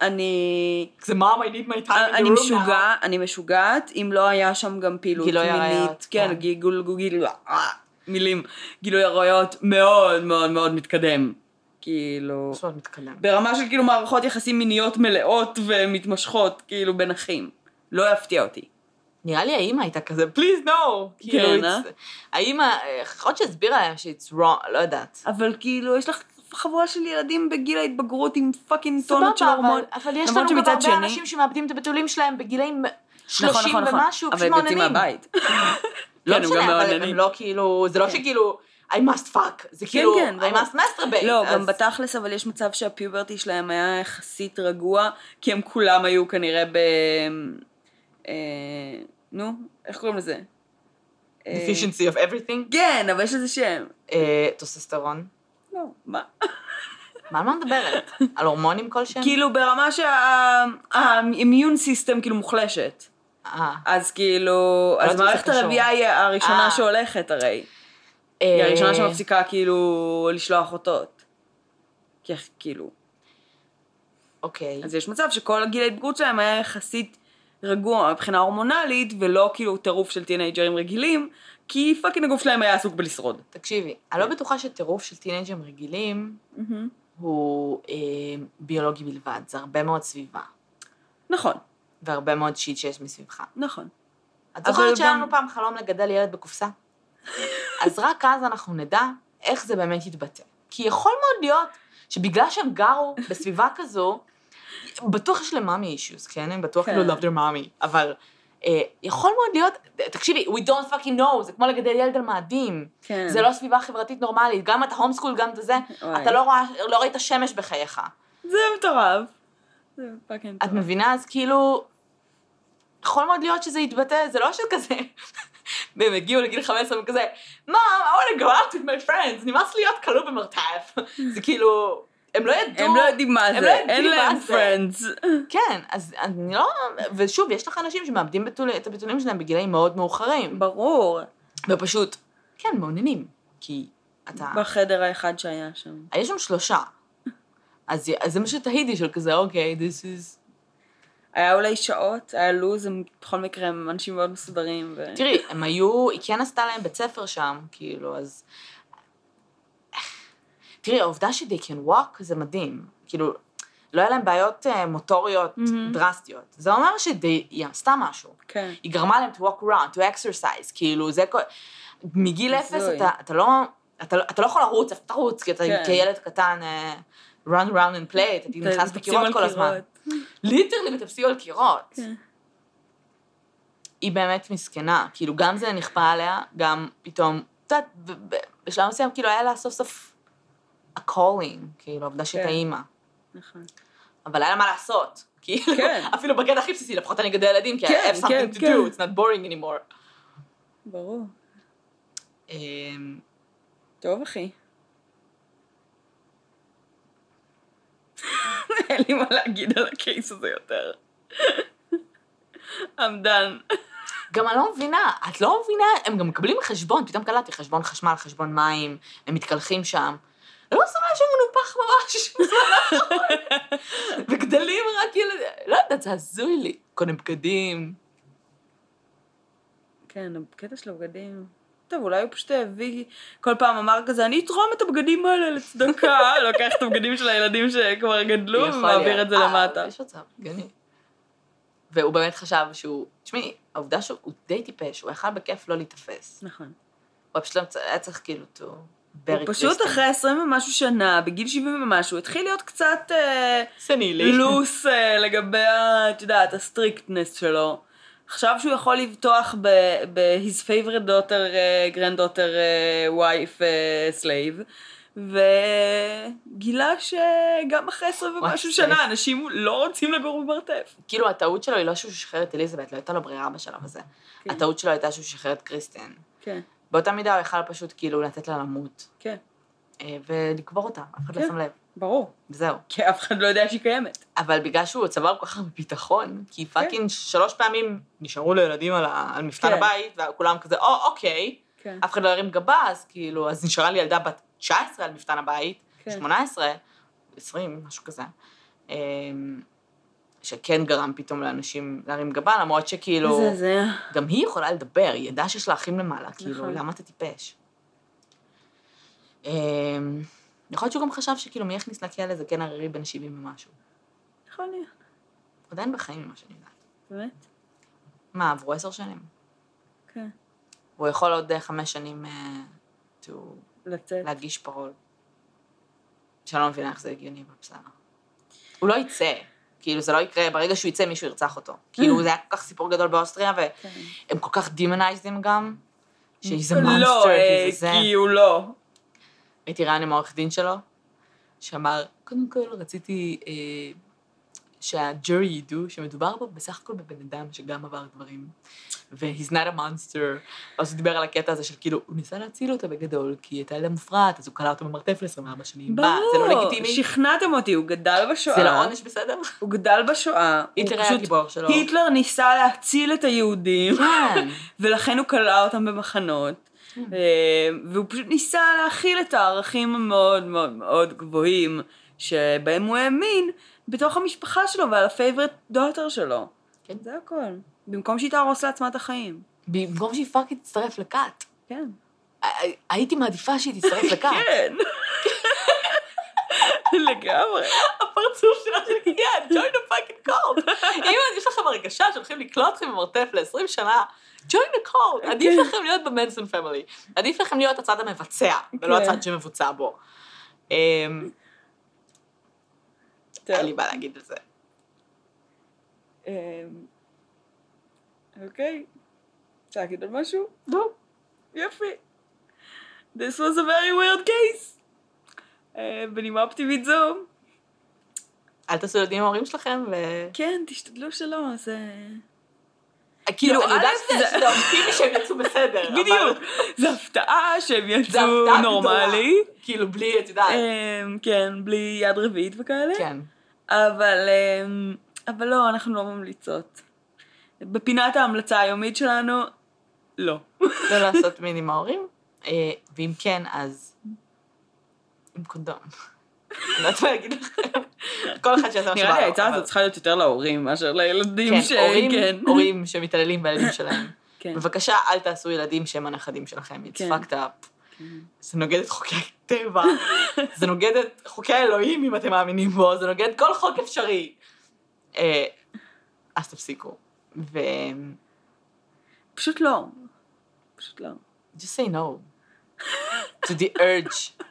אני... זה mom, I need my time אני room now. משוגע, אני משוגעת, אם לא היה שם גם פעילות מינית, כן, כן. גיגול, גיל, אה, מילים, גילוי עריות מאוד מאוד מאוד מתקדם. כאילו, מתקדם. ברמה של כאילו מערכות יחסים מיניות מלאות ומתמשכות, כאילו בין אחים. לא יפתיע אותי. נראה לי האימא הייתה כזה, please no. כאילו, כן, אה? האימא, אה, יכול להיות שהסבירה להם ש-it's wrong, לא יודעת. אבל כאילו, יש לך חבורה של ילדים בגיל ההתבגרות עם fucking טונות של הורמון. אבל- אבל יש לנו גם הרבה שני- אנשים שמאבדים את הבתולים שלהם בגילאים 30 נכון, נכון, נכון. ומשהו, אבל פשוט הם יוצאים מעוננים. מהבית. לא כן, משנה, אבל מעוננים. הם לא כאילו, זה לא כן. שכאילו, I must fuck, זה כאילו, כן, I must masturbate. לא, אז- גם בתכלס, אבל יש מצב שה puberty שלהם היה יחסית רגוע, כי הם כולם היו כנראה ב... אה, נו, איך קוראים לזה? אה, deficiency of everything. כן, אבל יש לזה שם. אה, טסטוסטרון. לא, מה? מה על מה מדברת? על הורמונים כלשהם? כאילו ברמה שה immune system כאילו מוחלשת. אה. אז כאילו, לא אז מערכת. הרבייה היא הראשונה אה. שהולכת הרי. אה, היא הראשונה שמפסיקה כאילו לשלוח אותות. כאילו, אוקיי. אז יש מצב שכל הגיל ההתבגרות שלהם היה יחסית רגוע מבחינה הורמונלית, ולא כאילו טירוף של טינאייג'רים רגילים, כי fucking הגוף שלהם היה עסוק בלשרוד. תקשיבי, אני לא בטוחה שטירוף של טינאייג'רים רגילים הוא אה, ביולוגי בלבד, זה הרבה מאוד סביבה, נכון, והרבה מאוד shit שיש מסביבך. נכון. את זוכרת שהיה לנו פעם חלום לגדל ילד בקופסה? אז רק אז אנחנו נדע איך זה באמת יתבטא. כי יכול מאוד להיות שבגלל שהם גרו בסביבה כזו, בטוח יש להם mommy issues, כן? הם בטוח כן. כאילו love their mommy, אבל אה, יכול מאוד להיות, תקשיבי, we don't fucking know, זה כמו לגדל ילד על מאדים. כן. זה לא סביבה חברתית נורמלית, גם אתה home school, גם אתה זה. אתה לא רואה, לא ראית שמש בחייך. זה מטורף. זה fucking את מטורף. מבינה? אז כאילו, יכול מאוד להיות שזה יתבטא, זה לא שכזה, והם הגיעו לגיל 15 וכזה, מom, I want to go out with my friends, נמאס להיות כלוא במרתף. זה כאילו, הם לא ידעו. הם לא יודעים מה זה, לא אין להם. פרנדס. כן, אז אני לא, ושוב, יש לך אנשים שמאבדים בתול, את הבתולים שלהם בגילאים מאוד מאוחרים, ברור. ופשוט, כן, מעוננים, כי אתה, בחדר האחד שהיה שם. יש שם שלושה. אז אז זה מה שתהיתי של כזה, אוקיי, this is... היה אולי שעות, היה לו"ז, הם בכל מקרה הם אנשים מאוד מסודרים. ו... תראי, הם היו, היא כן עשתה להם בית ספר שם, כאילו, אז... תראי, העובדה ש- they can walk זה מדהים. כאילו, לא היה להם בעיות אה, מוטוריות מהמם. דרסטיות. זה אומר שהיא עשתה משהו. כן. היא גרמה להם to walk around, to exercise, כאילו, זה כל... מגיל אפס. אתה, אתה לא... אתה, לא- אתה לא יכול לרוץ, איפה תרוץ, כי אתה כן. כילד קטן, אה, run around and play, אתה נכנס בקירות כל הזמן. ליטרלי מטפסים על קירות. כן. היא באמת מסכנה, כאילו גם זה נכפה עליה, גם פתאום, את יודעת, בשלב מסוים כאילו היה לה סוף סוף ה-calling, כאילו, העובדה כן. אימא. נכון. אבל היה לה מה לעשות. כאילו, כן. אפילו בקטע הכי בסיסי, לפחות אני אגדל ילדים, כי I כן, have something כן, to כן. do, it's not boring anymore. ברור. אמ, טוב, אחי. אין לי מה להגיד על הקייס הזה יותר. I'm done. גם אני לא מבינה, את לא מבינה, הם גם מקבלים חשבון, פתאום קלטתי חשבון חשמל, חשבון מים, הם מתקלחים שם. לא שמה שם מנופח ממש. וגדלים רק ילדים, לא יודעת, זה הזוי לי. קודם בגדים. כן, הקטע של הבגדים. טוב, אולי הוא פשוט הביא, כל פעם אמר כזה, אני אתרום את הבגדים האלה לצדקה, לוקח את הבגדים של הילדים שכבר גדלו ומעביר. את זה אה, למטה. יש מצב, גני. והוא באמת חשב שהוא, תשמעי, העובדה שהוא די טיפש, הוא יכל בכיף לא להיתפס. נכון. הוא פשוט לא היה צריך כאילו to הוא bury פשוט. אחרי עשרים ומשהו שנה, בגיל שבעים ומשהו, התחיל להיות קצת אה, סנילי. לוס אה, לגבי, את יודעת, ה strictness שלו. עכשיו שהוא יכול לבטוח ב-his favorite daughter, uh, granddaughter, uh, wife, slave, וגילה שגם אחרי עשרים ומשהו. שנה אנשים לא רוצים לגור במרתף. כאילו הטעות שלו היא לא שהוא שחרר את אליזבת, לא הייתה לו ברירה בשלב הזה. כן. הטעות שלו הייתה שהוא שחרר את קריסטן. כן, באותה מידה הוא יכל פשוט כאילו לתת לה למות, אה, כן, ולקבור אותה, אף אחד לא כן. שם לב, ברור. וזהו. כי אף אחד לא יודע שהיא קיימת. אבל בגלל שהוא צבר כל כך הרבה ביטחון, כי כן. fucking שלוש פעמים נשארו לילדים על, ה- על מפתן כן. הבית, וכולם כזה, או, אוקיי. אף אחד לא הרים גבה, אז כאילו, אז נשארה לי ילדה בת 19 על מפתן הבית, כן. 18, 20, משהו כזה. שכן גרם פתאום לאנשים להרים גבה, למרות שכאילו, מזעזע. גם היא יכולה לדבר, היא ידעה שיש לה אחים למעלה, כאילו, נכון. למה אתה טיפש? אמ, יכול להיות שהוא גם חשב שכאילו מי יכניס לכלא זה כן ערירי בן 70 ומשהו. יכול להיות. עדיין בחיים ממה שאני יודעת. באמת? מה, עברו עשר שנים. כן. הוא יכול עוד אה, חמש שנים אה, to לצאת. להגיש פרול. שאני לא מבינה איך זה הגיוני, אבל בסדר. הוא לא יצא, כאילו זה לא יקרה, ברגע שהוא יצא מישהו ירצח אותו. כאילו זה היה כל כך סיפור גדול באוסטריה, כן. והם כל כך דימונייזדים גם, שהיא זה לא, אה, הוא לא. הייתי רעיון עם העורך דין שלו, שאמר, קודם כל רציתי אה, שהג'ורי ידעו שמדובר פה בסך הכל בבן אדם שגם עבר דברים, ו-he's not a monster. ואז הוא דיבר על הקטע הזה של כאילו, הוא ניסה להציל אותה בגדול, כי היא הייתה ילדה מופרעת, אז הוא כלא אותה במרתף ל-24 שנים. מה, זה לא לגיטימי? שכנעתם אותי, הוא גדל בשואה. זה לא עונש בסדר? הוא גדל בשואה. היטלר היה הגיבור שלו. היטלר ניסה להציל את היהודים, כן. ולכן הוא כלא אותם במחנות. אה, והוא פשוט ניסה להחיל את הערכים המאוד מאוד מאוד גבוהים שבהם הוא האמין בתוך המשפחה שלו ועל ה favorite daughter שלו. כן. זה הכל. במקום שהיא תהרוס לעצמה את החיים. במקום שהיא fucking תצטרף לכת. כן. הי- הייתי מעדיפה שהיא תצטרף לכת. כן. לגמרי. הפרצוף שלה של כן, join the fucking cult. אם יש לכם הרגשה שהולכים לכלוא אתכם במרתף ל-20 שנה, join the. עדיף כן. לכם להיות במנסון פמילי. עדיף לכם להיות הצד המבצע, ולא כן. הצד שמבוצע בו. אמ, טוב. אין לי מה להגיד על זה. אמ, אוקיי. רוצה להגיד עוד משהו? לא. יופי. This was a very weird case. אה, בנימה אופטימית זו. אל תעשו ילדים עם ההורים שלכם, ו... כן, תשתדלו שלא, זה... כאילו, אני א', יודעת שזה- זה- שזה אופטימי שהם יצאו בסדר. בדיוק. זה הפתעה שהם יצאו נורמלי. כאילו, בלי, את יודעת. אמ, כן, בלי יד רביעית וכאלה. כן. אבל, אמ, אבל לא, אנחנו לא ממליצות. בפינת ההמלצה היומית שלנו, לא. לא לעשות מין עם ההורים, אה, ואם כן, אז עם קונדום. אני לא יודעת מה להגיד לכם. כל אחד שיעשה מה שבא נראה לי העצה הזאת צריכה להיות יותר להורים מאשר לילדים ש... כן. הורים שמתעללים בילדים שלהם. כן. בבקשה, אל תעשו ילדים שהם הנכדים שלכם. It's כן. fucked up. זה נוגד את חוקי הטבע, זה נוגד את חוקי האלוהים, אם אתם מאמינים בו, זה נוגד כל חוק אפשרי. אה, אז תפסיקו. ו... פשוט לא. פשוט לא. just say no. to the urge.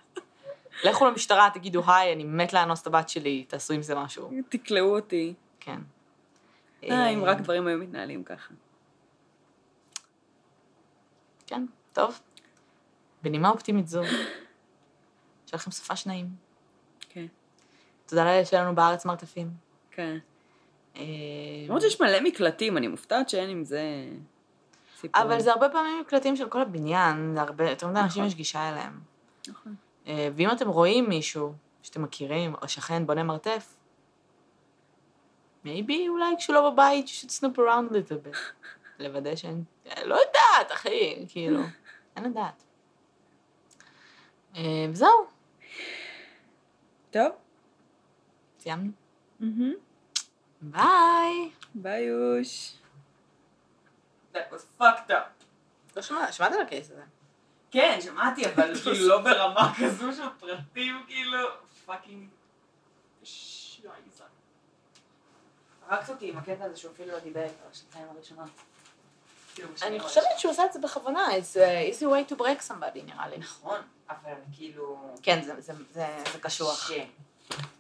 לכו למשטרה, תגידו, היי, אני מת לאנוס את הבת שלי, תעשו עם זה משהו. תקלעו אותי. כן. אה, אם רק דברים היו מתנהלים ככה. כן, טוב. בנימה אופטימית זו, שיהיה לכם סופה שניים. כן. תודה לאלה שלנו בארץ מרתפים. כן. אה, למרות שיש מלא מקלטים, אני מופתעת שאין עם זה סיפורים. אבל זה הרבה פעמים מקלטים של כל הבניין, זה הרבה, יותר מדי אנשים נכון. יש גישה אליהם. נכון. אה, ואם אתם רואים מישהו שאתם מכירים, או שכן בונה מרתף, maybe אולי כשהוא לא בבית, you should snoop around a little bit. לוודא שאין, לא יודעת, אחי, כאילו, אין לדעת. אה, וזהו, טוב. סיימנו. ביי. ביי יוש. That was fucked up. לא שמעת, שמעת על ה case הזה? כן, שמעתי, אבל כאילו לא ברמה כזו של פרטים, כאילו, fucking... שייזה. הרגת אותי עם הקטע הזה שהוא אפילו לא דיבר כבר בשנתיים הראשונות. כאילו, אני. חושבת שהוא עשה את זה בכוונה, it's a easy way to break somebody נראה לי. נכון, אבל כאילו... כן, זה- זה- זה זה קשוח.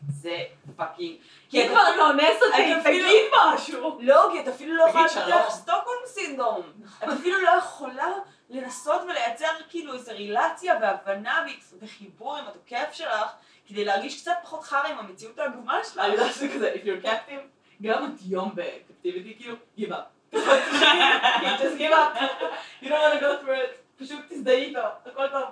זה fucking... אם כבר אתה אונס אותי, תגיד משהו. לא, כי את אפילו לא יכולה. לפתח Stockholm syndrome. את אפילו לא יכולה לנסות ולייצר כאילו איזו רילציה והבנה וחיבור עם התוקף שלך, כדי להרגיש קצת פחות חרא עם המציאות העגומה שלך. אני יודעת שזה כזה, if you're captive, גם את יום ב captivity, כאילו, give up. just give up. You don't want to go through it. פשוט תזדהי איתו, הכל טוב.